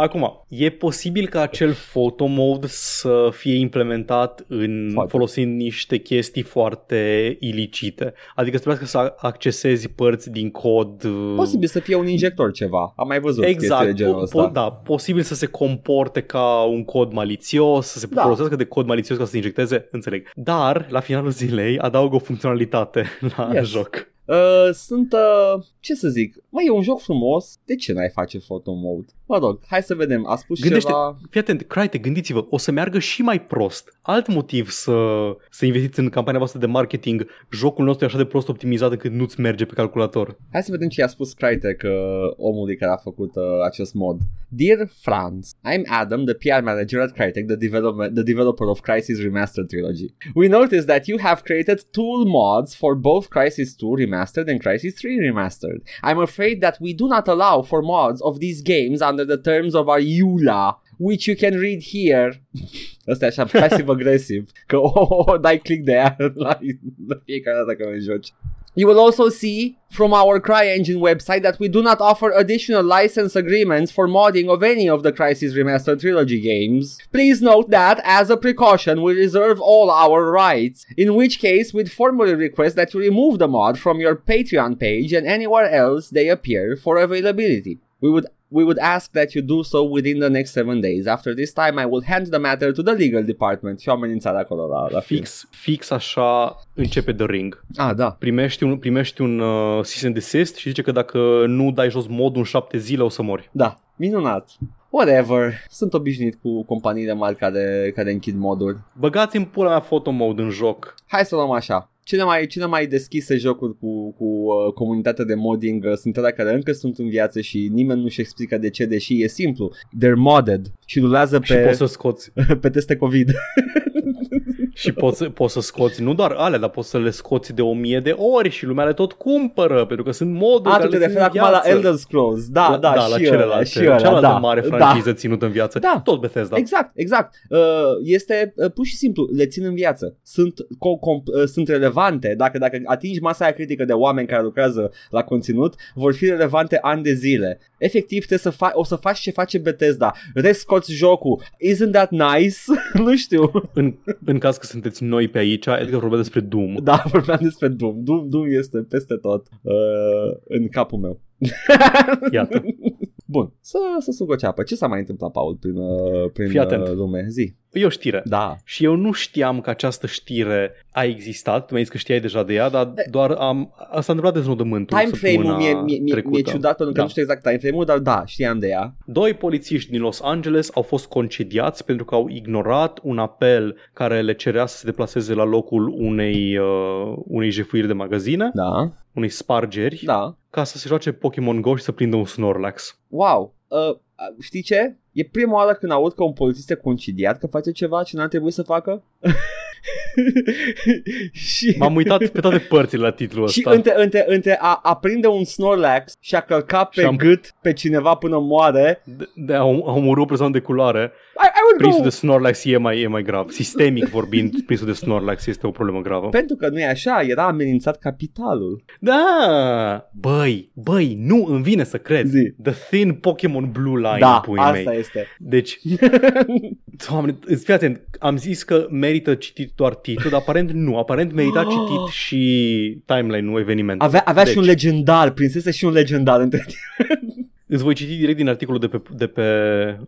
Acum, e posibil ca acel photo mode să fie implementat în Foarte. folosind niște chestii foarte ilicite. Adică să trebuiască să accesezi părți din cod. uh, Posibil să fie un injector ceva. Am mai văzut chestii de Exact, genul po- ăsta. po- da, posibil să se comporte ca un cod malițios, să se Da. folosească de cod malițios ca să se injecteze, înțeleg. Dar, la finalul zilei, adaugă o funcționalitate la Yes. joc. Uh, sunt, uh, ce să zic, mai e un joc frumos, de ce n-ai face photo mode? Mă rog, hai să vedem, a spus Gândește, ceva... fii atent, Crytek, gândiți-vă, o să meargă și mai prost. Alt motiv să, să investiți în campania voastră de marketing, jocul nostru e așa de prost optimizat încât nu-ți merge pe calculator. Hai să vedem ce a spus Crytek, uh, omului care a făcut uh, acest mod. Dear Franz, I'm Adam, the PR manager at Crytek, the, development, the developer of Crysis Remastered Trilogy. We noticed that you have created tool mods for both Crysis 2 Remastered and Crisis 3 Remastered. I'm afraid that we do not allow for mods of these games under the terms of our EULA, which you can read here. Asta e așa passive-aggressive, că o, o, o dai click de ea la, fiecare dată îl joci. You will also see from our CryEngine website that we do not offer additional license agreements for modding of any of the Crisis Remastered Trilogy games. Please note that, as a precaution, we reserve all our rights, in which case we'd formally request that you remove the mod from your Patreon page and anywhere else they appear for availability. We would we would ask that you do so within the next seven days. After this time, I will hand the matter to the legal department. Și o amenințare acolo la, la film. Fix, fix așa începe The Ring. Ah, da. Primești un, primești un uh, cease and desist și zice că dacă nu dai jos modul în șapte zile o să mori. Da, minunat. Whatever. Sunt obișnuit cu companiile mari care, care închid moduri. Băgați în pula mea photo mode în joc. Hai să luăm așa. Cele mai, cele mai deschise jocuri cu, cu uh, comunitatea de modding uh, sunt alea care încă sunt în viață și nimeni nu-și explică de ce, deși e simplu. They're modded și rulează Și pe, poți să scoți pe teste COVID. Și poți, să- poți să scoți nu doar alea, dar poți să le scoți de o mie de ori și lumea le tot cumpără, pentru că sunt moduri A, care tu te le țin referi în acum la viață. Elder Scrolls. Da, da, da și la ăla, celelalte, și ăla, cealaltă da, mare da. franciză ținută în viață. Da. Tot Bethesda. Exact, exact. Uh, este uh, pur și simplu, le țin în viață. Sunt, co- com- uh, sunt relevante. Dacă, dacă atingi masa aia critică de oameni care lucrează la conținut, vor fi relevante ani de zile. Efectiv, trebuie să fa- o să faci ce face Bethesda. Rescoți jocul. Isn't that nice? nu știu. În, în caz că sunteți noi pe aici, Edgar vorbea despre Doom. Da, vorbeam despre Doom. Doom. Doom este peste tot uh, în capul meu. Iată. Bun, să, să sug o ceapă. Ce s-a mai întâmplat, Paul, prin, uh, prin Fii atent. uh, lume? Zi. E o știre. Da. Și eu nu știam că această știre a existat, tu mi-ai zis că știai deja de ea, dar doar am, asta s-a întâmplat deznodământul Time frame-ul săptămâna mie, mie, mie, trecută. mie ciudat pentru că Da. nu știu exact time frame-ul, dar da, știam de ea. Doi polițiști din Los Angeles au fost concediați pentru că au ignorat un apel care le cerea să se deplaseze la locul unei, uh, unei jefuiri de magazine, Da, unei spargeri, da. ca să se joace Pokémon Go și să prindă un Snorlax. Wow. Uh, știi ce? E prima oară când aud că un polițist e concediat că face ceva ce n-ar trebui să facă. și M-am uitat pe toate părțile la titlul și ăsta. între, între, între a, a prinde un Snorlax și a călca pe Și am- gât pe cineva până moare, De, de a, a omorâ o persoană de culoare, I, I would prinsul go... de Snorlax e mai, e mai grav. Sistemic vorbind, prinsul de Snorlax este o problemă gravă. Pentru că nu e așa, era amenințat capitalul. Da! Băi, băi, nu îmi vine să cred. Zi. The Thin Pokémon Blue Line, da, pui asta mei. este. Deci, doamne, îți fii atent, am zis că merită citit doar titlul, dar aparent nu, aparent merita citit și timeline-ul evenimentului. Avea, avea deci, și un legendar, prinsese și un legendar între timp. Îți voi citi direct din articolul de pe, de pe,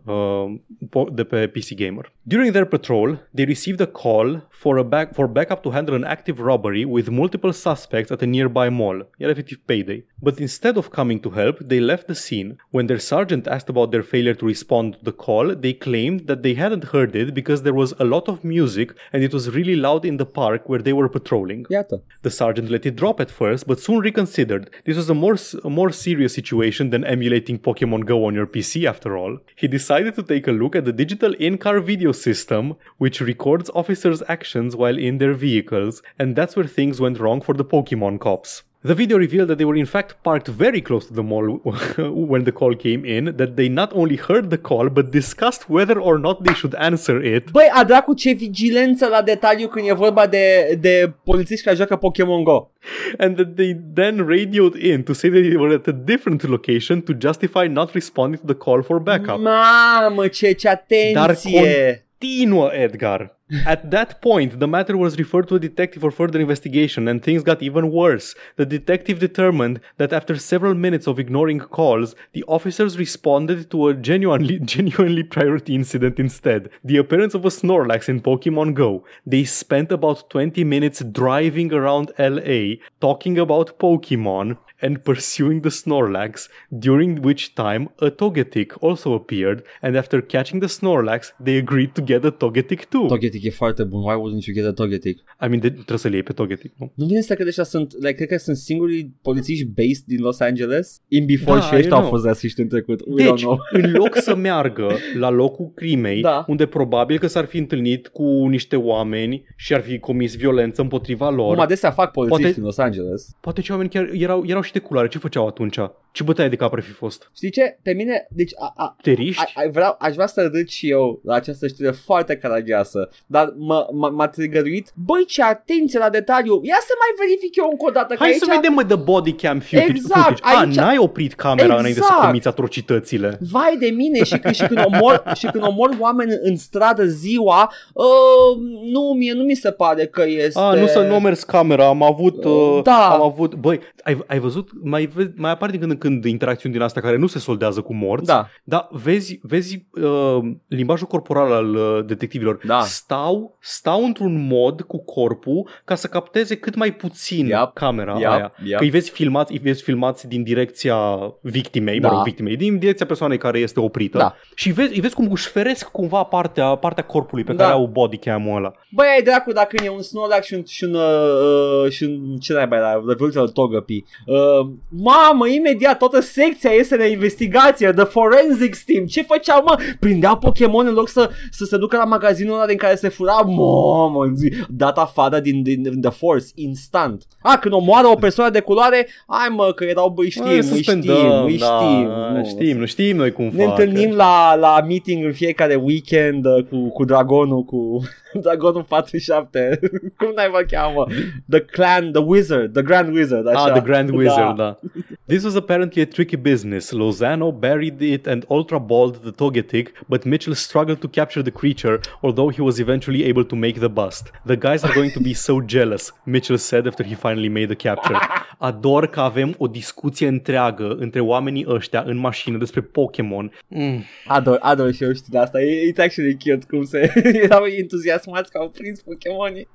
uh, de pe PC Gamer. During their patrol, they received a call for, a back, for backup to handle an active robbery with multiple suspects at a nearby mall. Era efectiv payday. But instead of coming to help, they left the scene. When their sergeant asked about their failure to respond to the call, they claimed that they hadn't heard it because there was a lot of music and it was really loud in the park where they were patrolling. Iată. The sergeant let it drop at first, but soon reconsidered. This was a more a more serious situation than emulating Pokemon Go on your PC, after all. He decided to take a look at the digital in-car video system, which records officers' actions while in their vehicles, and that's where things went wrong for the Pokemon cops. The video revealed that they were in fact parked very close to the mall when the call came in, that they not only heard the call, but discussed whether or not they should answer it. Băi, a dracu ce vigilență la detaliu când e vorba de, de polițiști care joacă Pokémon Go. and that they then radioed in to say that they were at a different location to justify not responding to the call for backup. Mamă, ce, ce atenție! Edgar. At that point, the matter was referred to a detective for further investigation, and things got even worse. The detective determined that after several minutes of ignoring calls, the officers responded to a genuinely, genuinely priority incident instead the appearance of a Snorlax in Pokemon Go. They spent about 20 minutes driving around LA talking about Pokemon and pursuing the Snorlax, during which time a Togetic also appeared, and after catching the Snorlax, they agreed to get a Togetic too. Togetic e foarte bun. Why wouldn't you get a Togetic? I mean, de- trebuie să le iei pe Togetic, nu? Nu vine să cred ăștia sunt, like, cred că sunt singurii polițiști based din Los Angeles in before Da, și ăștia I au know. fost rasiști în trecut. We don't Deci, know. în loc să meargă la locul crimei, Da. unde probabil că s-ar fi întâlnit cu niște oameni și ar fi comis violență împotriva lor, Cum adesea fac polițiști Poate- în Los Angeles. poate ce oameni chiar erau, erau și de culoare. Ce făceau atunci? Ce bătaie de cap ar fi fost? Știi ce? Pe mine, deci a, a, Teriști? a, a, vreau, aș vrea să râd și eu la această știre foarte caragiasă, dar mă, m- m-a trigăruit. Băi, ce atenție la detaliu! Ia să mai verific eu încă o dată. că Hai aici... să vedem, mă, de body cam footage. Exact, footage. A, aici- n-ai oprit camera înainte să Exact. comiți atrocitățile. Vai de mine și, când- și, când omor, și când omor oameni în stradă ziua, uh, nu, mie nu mi se pare că este... A, nu să nu a mers camera, am avut, uh, Da. am avut, băi, ai, ai văzut, mai, ve- mai apar din când în când interacțiuni din astea care nu se soldează cu morți, Da, dar vezi, vezi uh, limbajul corporal al uh, detectivilor, Da. stau, stau într-un mod cu corpul ca să capteze cât mai puțin Yep. camera Yep. aia, Yep. că îi vezi filmați, îi vezi filmați din direcția victimei, Da. mă rog, victimei, din direcția persoanei care este oprită Da. și vezi, îi vezi cum își feresc cumva partea, partea corpului pe Da. care au body cam-ul ăla. Băi, ai dracu dacă e un Snorlax și un, și un, uh, și un ce naiba era, Revoluția Togepi. Uh, mamă, imediat toată secția iese de investigație, The Forensics Team, ce făceau, mă? Prindeau Pokémon în loc să, să se ducă la magazinul ăla din care se fura, mamă, zi, data afară din, din, din The Force, instant. A, când omoară o persoană de culoare, hai mă, că erau, băi, știm, Hai, îi suspendăm, știm, îi da, știm. Nu, știm, nu știm noi cum ne fac. întâlnim la, la meeting în fiecare weekend uh, cu, cu Dragonul, cu Dragonul 47, cum naiba cheamă? The Clan, The Wizard, The Grand Wizard, așa. Ah, the Grand Wizard, da. This was apparently a tricky business. Lozano buried it and ultra balled the Togetic, but Mitchell struggled to capture the creature, although he was eventually able to make the bust. The guys are going to be so jealous, Mitchell said after he finally made the capture. Ador că avem o discuție întreagă între oamenii ăștia în mașină despre Pokémon. Mm. Ador, ador și eu știu de asta. E, it's actually cute cum se erau entuziasmați că au prins Pokémonii.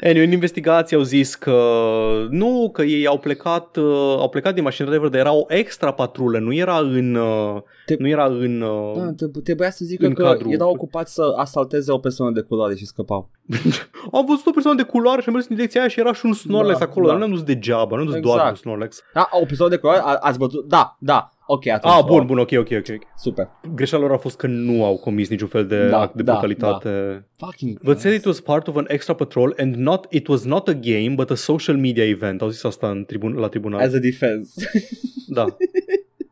Anyway, în investigație au zis că nu, că ei au plecat, uh, au plecat din mașină, adevăr, dar era o extra patrulă, nu era în, uh, Te- nu era în, uh, Da, te- trebuia să zică În că cadrul- erau ocupați să asalteze o persoană de culoare și scăpau. Am văzut o persoană de culoare și am mers în direcția aia și era și un Snorlax Da, acolo, da. dar nu am dus degeaba, nu am dus Exact. doar cu Snorlax. Da, o persoană de culoare, a, ați bătut? Da, da, ok, atunci. Ah, bun, oh, bun, ok, ok, ok. ok. Super. Greșeala lor a fost că nu au comis niciun fel de Da, act de da, brutalitate. Fucking But said it was part of an extra patrol and not it was not a game but a social media event. Au zis asta în tribun, la tribunal. As a defense. Da.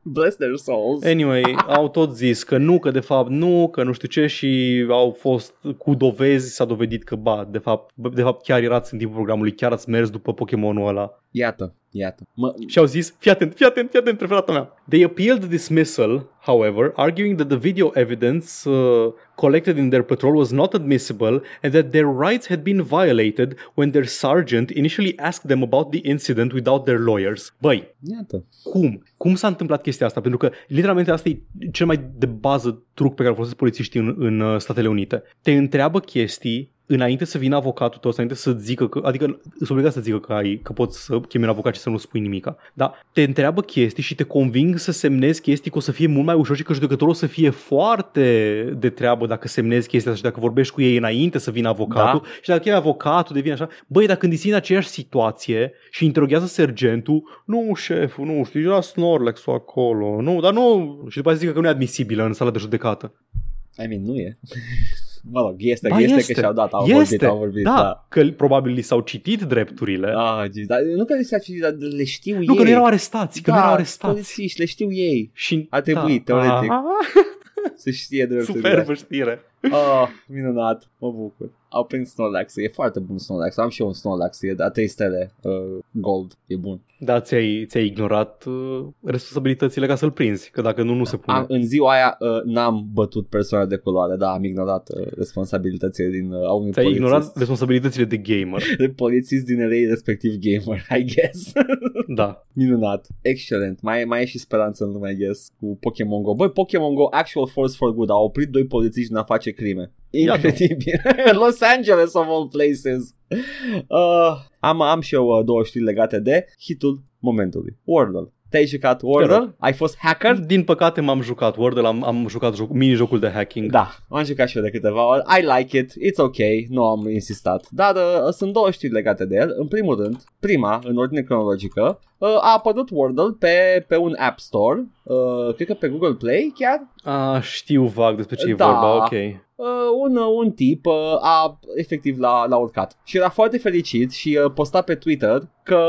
Bless their souls. Anyway, au tot zis că nu, că de fapt nu, că nu știu ce și au fost cu dovezi, s-a dovedit că ba, de fapt, bă, de fapt chiar erați în timpul programului, chiar ați mers după Pokémonul ăla. Iată. Iată. Mă, Și au zis, fii atent, fii atent, fii atent, preferata mea. They appealed dismissal, however, arguing that the video evidence uh, collected in their patrol was not admissible and that their rights had been violated when their sergeant initially asked them about the incident without their lawyers. Băi, iată. cum? Cum s-a întâmplat chestia asta? Pentru că, literalmente, asta e cel mai de bază truc pe care îl folosesc polițiștii în, în uh, Statele Unite. Te întreabă chestii înainte să vină avocatul tău, înainte să zică că, adică sunt obligat să zică că, ai, că poți să chemi un avocat și să nu spui nimica. Dar te întreabă chestii și te conving să semnezi chestii că o să fie mult mai ușor și că judecătorul o să fie foarte de treabă dacă semnezi chestia asta și dacă vorbești cu ei înainte să vină avocatul Da. și dacă e avocatul devine așa. Băi, dacă când în aceeași situație și interoghează sergentul, nu, șeful, nu, știi, era Snorlax-ul acolo, nu, dar nu, și după aceea zică că nu e admisibilă în sala de judecată. I mean, nu e. mă rog, este, Ba, este, este. că și-au dat, au este, vorbit, au vorbit. da, Da. că probabil li s-au citit drepturile. Ah, geez, dar nu că le se citit, dar le știu Nu, ei. că nu erau arestați, că da, nu erau arestați. polițiști, le știu ei. Și A trebuit, teoretic. Ah, Să știe drepturile. superbă știre. Oh, minunat, mă bucur. Au prins Snorlax, e foarte bun Snorlax. Am și eu un Snorlax, e a 3 stele uh, gold, e bun. Da, ți-ai, ți-ai ignorat uh, responsabilitățile ca să-l prinzi, că dacă nu, nu se pune. Am, în ziua aia uh, n-am bătut persoane de culoare, da, am ignorat uh, responsabilitățile din uh, a unui Ți-ai polițist. ignorat responsabilitățile de gamer. de polițist din LA, respectiv gamer, I guess. Da. Minunat, excelent. Mai, mai e și speranță în lume, I guess, cu Pokémon Go. Băi, Pokémon Go, actual force for good, au oprit doi polițiști din a face crime. Iată. Incredibil. Los Angeles of all places. Uh, am, am și eu uh, două știri legate de hitul momentului. Wordle. Te-ai jucat Te Wordle? Ai fost hacker? Din păcate m-am jucat Wordle, am, am jucat joc, mini-jocul de hacking. Da, am jucat și eu de câteva ori. I like it, it's ok, nu am insistat. Dar uh, sunt două știri legate de el. În primul rând, prima, în ordine cronologică, uh, a apărut Wordle pe, pe un App Store, uh, cred că pe Google Play chiar. A, știu vag despre ce e Da. vorba, ok. Uh, un, uh, un tip uh, a efectiv l-a, l-a urcat și era foarte fericit și uh, posta pe Twitter că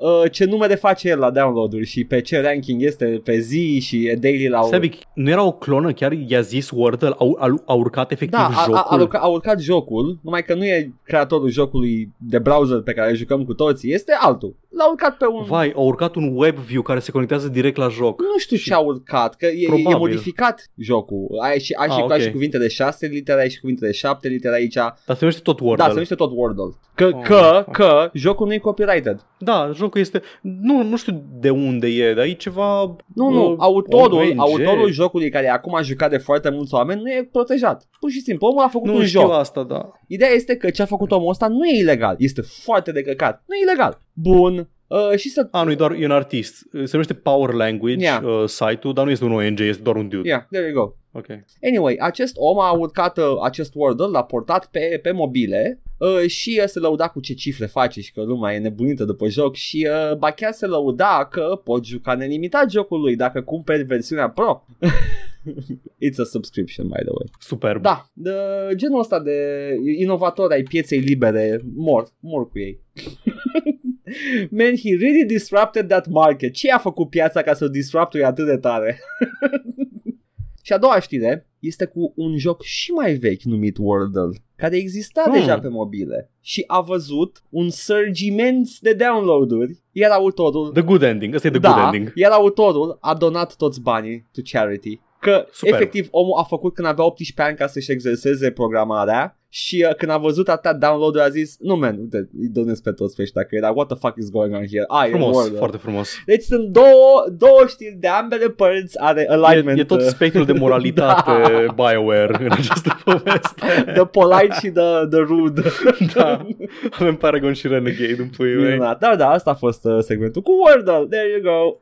uh, ce numere face el la download-uri și pe ce ranking este pe zi și daily la Sebic, nu era o clonă, chiar i-a zis Wordle, a, a, a urcat efectiv Da, a, jocul. a, a, urcat, a urcat jocul, numai că nu e creatorul jocului de browser pe care îl jucăm cu toții, este altul. L-a urcat pe un... Vai, a urcat un web view care se conectează direct la joc. Nu știu ce a urcat, că e, e Probabil. modificat jocul. Ai și, ai, Ah, și, ok. ai și cuvinte de 6 litere, ai și cuvinte de 7 litere aici. Dar se numește tot Wordle. Da, se numește tot Wordle. Că, Oh, că, fuck. că jocul nu e copyrighted. Da, jocul este... Nu, nu știu de unde e, dar e ceva... Nu, nu, uh, autorul, ONG. autorul jocului care acum a jucat de foarte mulți oameni nu e protejat. Pur și simplu, omul a făcut Nu un știu joc. asta, da. Ideea este că ce a făcut omul ăsta nu e ilegal, este foarte de căcat. Nu e ilegal. Bun. Uh, și să... A, nu, e doar e un artist. Se numește Power Language Yeah. uh, site-ul, dar nu este un ONG, este doar un dude. Yeah, there you go. Ok. Anyway, acest om a urcat uh, acest Wordle, l-a portat pe, pe mobile uh, și uh, se lăuda cu ce cifre face și că lumea e nebunită după joc și uh, ba chiar se lăuda că poți juca nelimitat jocul lui dacă cumperi versiunea Pro. It's a subscription, by the way. Superb. Da, de, genul ăsta de inovatori ai pieței libere mor, mor cu ei. Man, he really disrupted that market. Ce a făcut piața ca să o disruptui atât de tare? Și a doua știre este cu un joc și mai vechi numit Wordle, care exista Hmm. deja pe mobile și a văzut un surge imens de download-uri, iar autorul The good ending. Asta e the da, good ending. iar autorul a donat toți banii to charity. Că Super. efectiv omul a făcut când avea 18 ani ca să-și exerseze programarea și uh, când a văzut atâta download a zis nu man, uite, îi donez pe toți pe ăștia că era what the fuck is going on here? Ah, e Frumos, Wordle. foarte frumos. Deci sunt două, două știri de ambele părți are alignment. E, e tot uh, spectrul de moralitate Da. BioWare în această poveste. The polite și the, the rude. da. Avem Paragon și Renegade în puii mei. Minunat. Da, da, asta a fost uh, segmentul cu Wordle. There you go.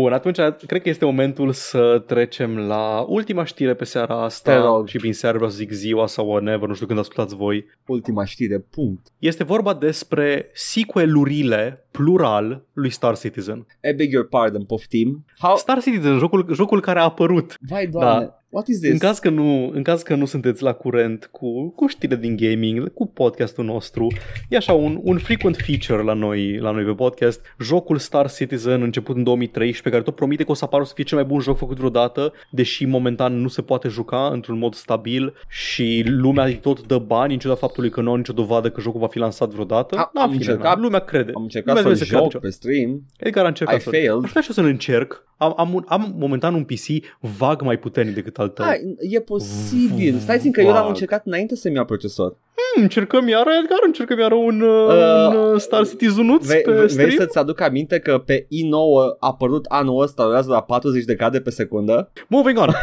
Bun, atunci cred că este momentul să trecem la ultima știre pe seara asta. Te rog. Și prin seară vreau să zic ziua sau whatever, nu știu când ascultați voi. Ultima știre, punct. Este vorba despre sequelurile plural lui Star Citizen. I beg your pardon, poftim. How... Star Citizen, jocul, jocul care a apărut. Vai, doamne. Da. What is this? În caz, că nu, în caz că nu sunteți la curent cu, cu știre din gaming, cu podcastul nostru, e așa un, un frequent feature la noi, la noi pe podcast, jocul Star Citizen început în 2013, care tot promite că o să apară să fie cel mai bun joc făcut vreodată, deși momentan nu se poate juca într-un mod stabil și lumea tot dă bani în ciuda faptului că nu au nicio dovadă că jocul va fi lansat vreodată. A- N-am am fine, încercat- lumea crede. Am încercat lumea să-l vezi să joc creadă pe stream. Edgar a încercat I să failed. Aș putea și eu să-l încerc. Am, am, un, am momentan un PC vag mai puternic decât al tău. Da, e posibil. Stai țin că eu l-am Fuck. încercat înainte să-mi iau procesor. Hmm, încercăm iară, Edgar, încercăm iară un, uh, Uh, un uh, Star Citizen nuț Vei, pe vrei stream. să-ți aduc aminte că pe i9 a apărut anul ăsta, durează la 40 de cadre pe secundă? Moving on.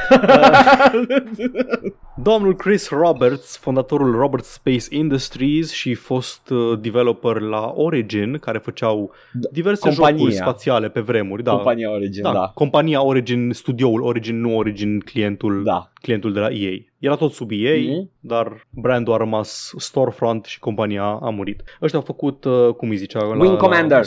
Domnul Chris Roberts, fondatorul Roberts Space Industries și fost uh, developer la Origin, care făceau Da, diverse compania. jocuri spațiale pe vremuri. Da. Compania Origin, da, da. compania Origin, studioul Origin, nu Origin clientul, Da. clientul de la EA. Era tot sub EA, Mhm. dar brandul a rămas storefront și compania a murit. Ăștia au făcut, uh, cum îi zicea? Wing Commander. La,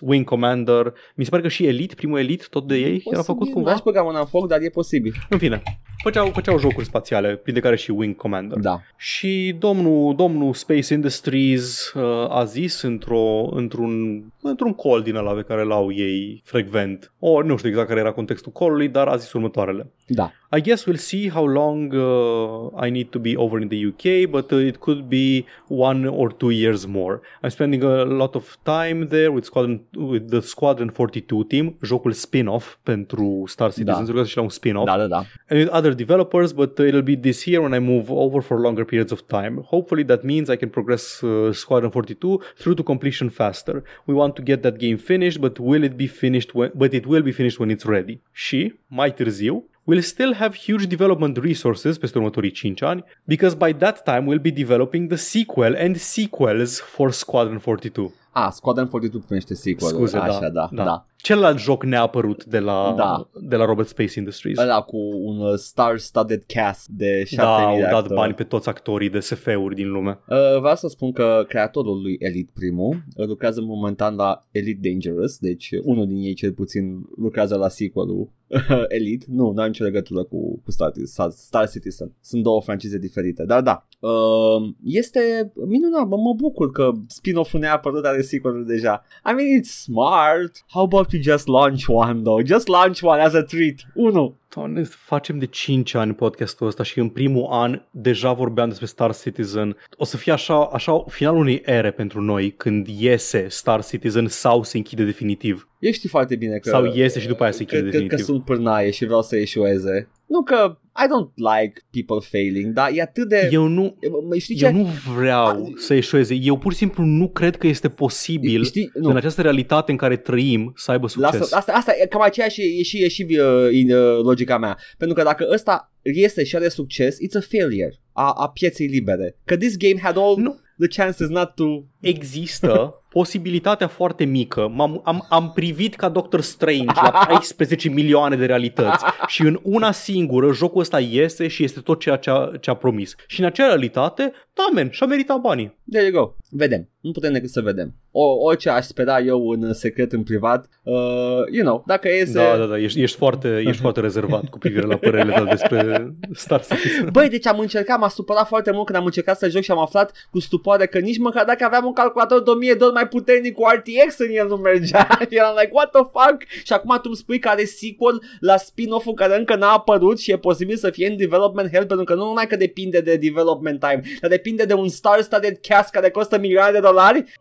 Wing Commander. Mi se pare că și Elite, primul Elite, tot de ei, era făcut cumva. N-aș băga mâna în foc, dar e posibil. În fine, făceau, făceau jocuri spațiale, printre care și Wing Commander. Da. Și domnul, domnul Space Industries uh, a zis într-o, într-un, într-un call din ăla pe care l-au ei frecvent, o, nu știu exact care era contextul callului, dar a zis următoarele. Da. I guess we'll see how long uh, I need to be over in the UK, but uh, it could be one or two years more. I'm spending a lot of time there with, Squadron, with the Squadron 42 team, jocul spin-off pentru Star Citizen, Da. da. și la un spin-off Da, da, da. and with other developers, but uh, it'll be this year when I move over for longer periods of time. Hopefully, that means I can progress uh, Squadron 42 through to completion faster. We want to get that game finished, but will it be finished? When, but it will be finished when it's ready. Și mai târziu. We'll still have huge development resources peste următorii 5 ani because by that time we'll be developing the sequel and sequels for Squadron 42. A, Squadron 42 primește sequel Scuze, Așa, da, da, da. da. Celălalt joc neapărut de la, Da. de la Robert Space Industries. Ăla cu un uh, star-studded cast de 7000 Da, au de dat actori. bani pe toți actorii de SF-uri din lume. Uh, vreau să spun că creatorul lui Elite primul uh, lucrează momentan la Elite Dangerous, deci uh, unul din ei cel puțin lucrează la sequelul Elite. Nu, nu are nicio legătură cu, cu Star, Star, Star Citizen. Sunt două francize diferite, dar da. Uh, este minunat, mă, mă bucur că spin-off-ul neapărat are sequel deja. I mean, it's smart. How about you just launch one, though? Just launch one as a treat. Unu. Doamne, facem de 5 ani podcastul ăsta și în primul an deja vorbeam despre Star Citizen. O să fie așa, așa finalul unei ere pentru noi când iese Star Citizen sau se închide definitiv. Eu știi foarte bine că... Sau iese și după aia se că, închide că, că definitiv. sunt pârnaie și vreau să eșueze. Nu că I don't like people failing, dar e atât de... Eu nu, Mă, Știi ce? eu nu vreau să eșueze. Eu pur și simplu nu cred că este posibil Știi? în Nu. această realitate în care trăim să aibă succes. Lasă, asta, asta e cam aceeași e și, e și uh, in, uh, logica mea. Pentru că dacă ăsta iese și are succes, it's a failure a, a pieței libere. Că this game had all Nu. the chances not to... există posibilitatea foarte mică. M-am, am, am privit ca Doctor Strange la 14 milioane de realități și în una singură jocul ăsta iese și este tot ceea ce a, ce a promis. Și în acea realitate, da, men, și-a meritat banii. There you go. Vedem. Nu putem decât să vedem. O, orice aș spera eu în secret, în privat, uh, you know, dacă iese... Da, da, da, ești, ești, foarte, ești foarte rezervat cu privire la părerile tale despre Star Citizen. Băi, deci am încercat, m-a supărat foarte mult când am încercat să joc și am aflat cu stupoare că nici măcar dacă aveam un calculator de 1000 de ori mai puternic cu RTX în el nu mergea. Eram like, what the fuck? Și acum tu îmi spui că are sequel la spin-off-ul care încă n-a apărut și e posibil să fie în development hell pentru că nu numai că depinde de development time, dar depinde de un star-studded cast care costă milioane de dolari.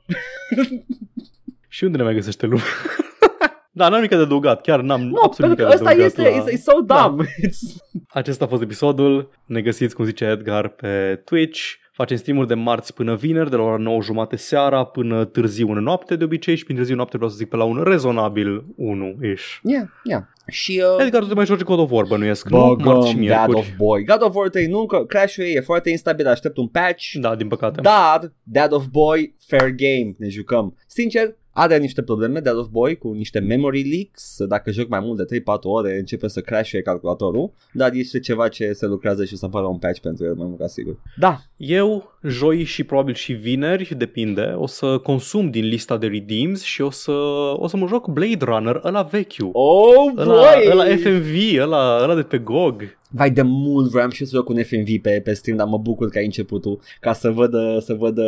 Și unde ne mai găsește lumea? da, n-am nimic de adăugat, chiar n-am Nu, absolut pentru că nimic de ăsta adăugat este, la... it's, it's so Da. dumb. It's... Acesta a fost episodul. Ne găsiți, cum zice Edgar, pe Twitch. Facem stream de marți până vineri, de la ora 9 jumate seara până târziu în noapte de obicei și prin târziu noapte vreau să zic pe la un rezonabil 1-ish. Yeah, yeah. Și uh, Edgar, tu te mai joci God of War, bănuiesc, nu? Marți și Băgăm Dad miercuri. of Boy. God of War 3 nu, că Crash-ul ei e foarte instabil, aștept un patch. Da, din păcate. Dar Dad of Boy, fair game, ne jucăm. Sincer, are niște probleme Dad of Boy cu niște memory leaks. Dacă joc mai mult de 3-4 ore, începe să crashe calculatorul. Dar este ceva ce se lucrează și o să apară un patch pentru el, mai mult ca sigur. Da, Eu, joi și probabil și vineri, depinde, o să consum din lista de redeems și o să, o să mă joc Blade Runner, ăla vechiul. Oh, Ăla, boy! ăla FMV, ăla, ăla de pe GOG. Vai de mult vreau și eu să joc un FMV pe, pe stream, dar mă bucur că ai începutul ca să văd, să văd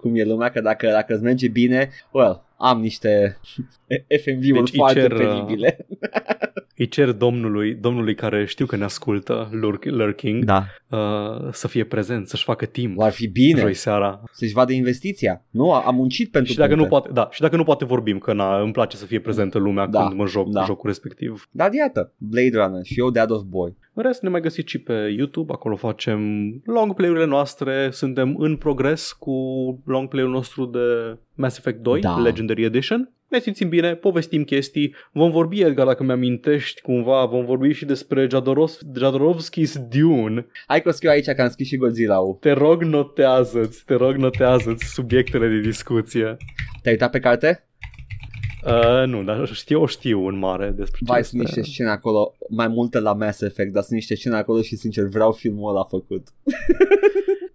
cum e lumea, că dacă, dacă îți merge bine, well, am niște FMV-uri Deci îi foarte cer, uh, penibile. îi cer domnului, domnului care știu că ne ascultă, lurk, Lurking, Da. uh, să fie prezent, să-și facă timp. Ar fi bine Joi seara. să-și vadă investiția. Nu, a, a muncit pentru Și dacă, nu puncte. poate, da, și dacă nu poate vorbim, că na, îmi place să fie prezentă lumea Da, când mă joc da. jocul respectiv. Dar iată, Blade Runner și eu Dad of Boy. În rest ne mai găsiți și pe YouTube, acolo facem long play-urile noastre, suntem în progres cu long play-ul nostru de Mass Effect 2, Da. Legendary Edition. Ne simțim bine, povestim chestii, vom vorbi, Edgar, dacă mi-amintești cumva, vom vorbi și despre Jodorov- Jodorowsky's Dune. Hai că o scriu aici că am scris și godzilla Te rog, notează-ți, te rog, notează-ți subiectele de discuție. Te-ai uitat pe carte? Uh, nu, dar știu, o știu în mare despre ce Vai, este. sunt niște scene acolo, mai multe la Mass Effect, dar sunt niște scene acolo și sincer vreau filmul ăla făcut.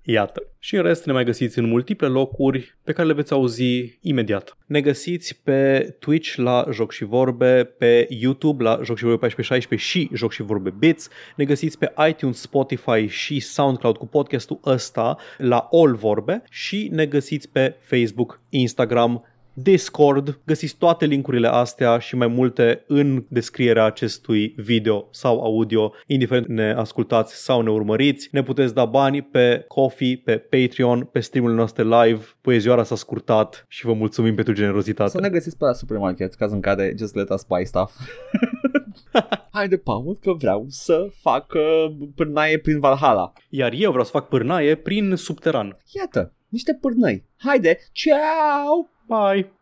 Iată. Și în rest ne mai găsiți în multiple locuri pe care le veți auzi imediat. Ne găsiți pe Twitch la Joc și Vorbe, pe YouTube la Joc și Vorbe 1416 și Joc și Vorbe Bits. Ne găsiți pe iTunes, Spotify și SoundCloud cu podcastul ăsta la All Vorbe și ne găsiți pe Facebook, Instagram, Discord, găsiți toate linkurile astea și mai multe în descrierea acestui video sau audio, indiferent ne ascultați sau ne urmăriți. Ne puteți da bani pe Coffee, pe Patreon, pe streamurile noastre live. Poezioara s-a scurtat și vă mulțumim pentru generozitate. Să ne găsiți pe la supermarket, caz în care just let us buy stuff. Haide, Paul, că vreau să fac uh, pârnaie prin Valhalla. Iar eu vreau să fac pârnaie prin subteran. Iată, niște pârnăi. Haide, ciao! Bye!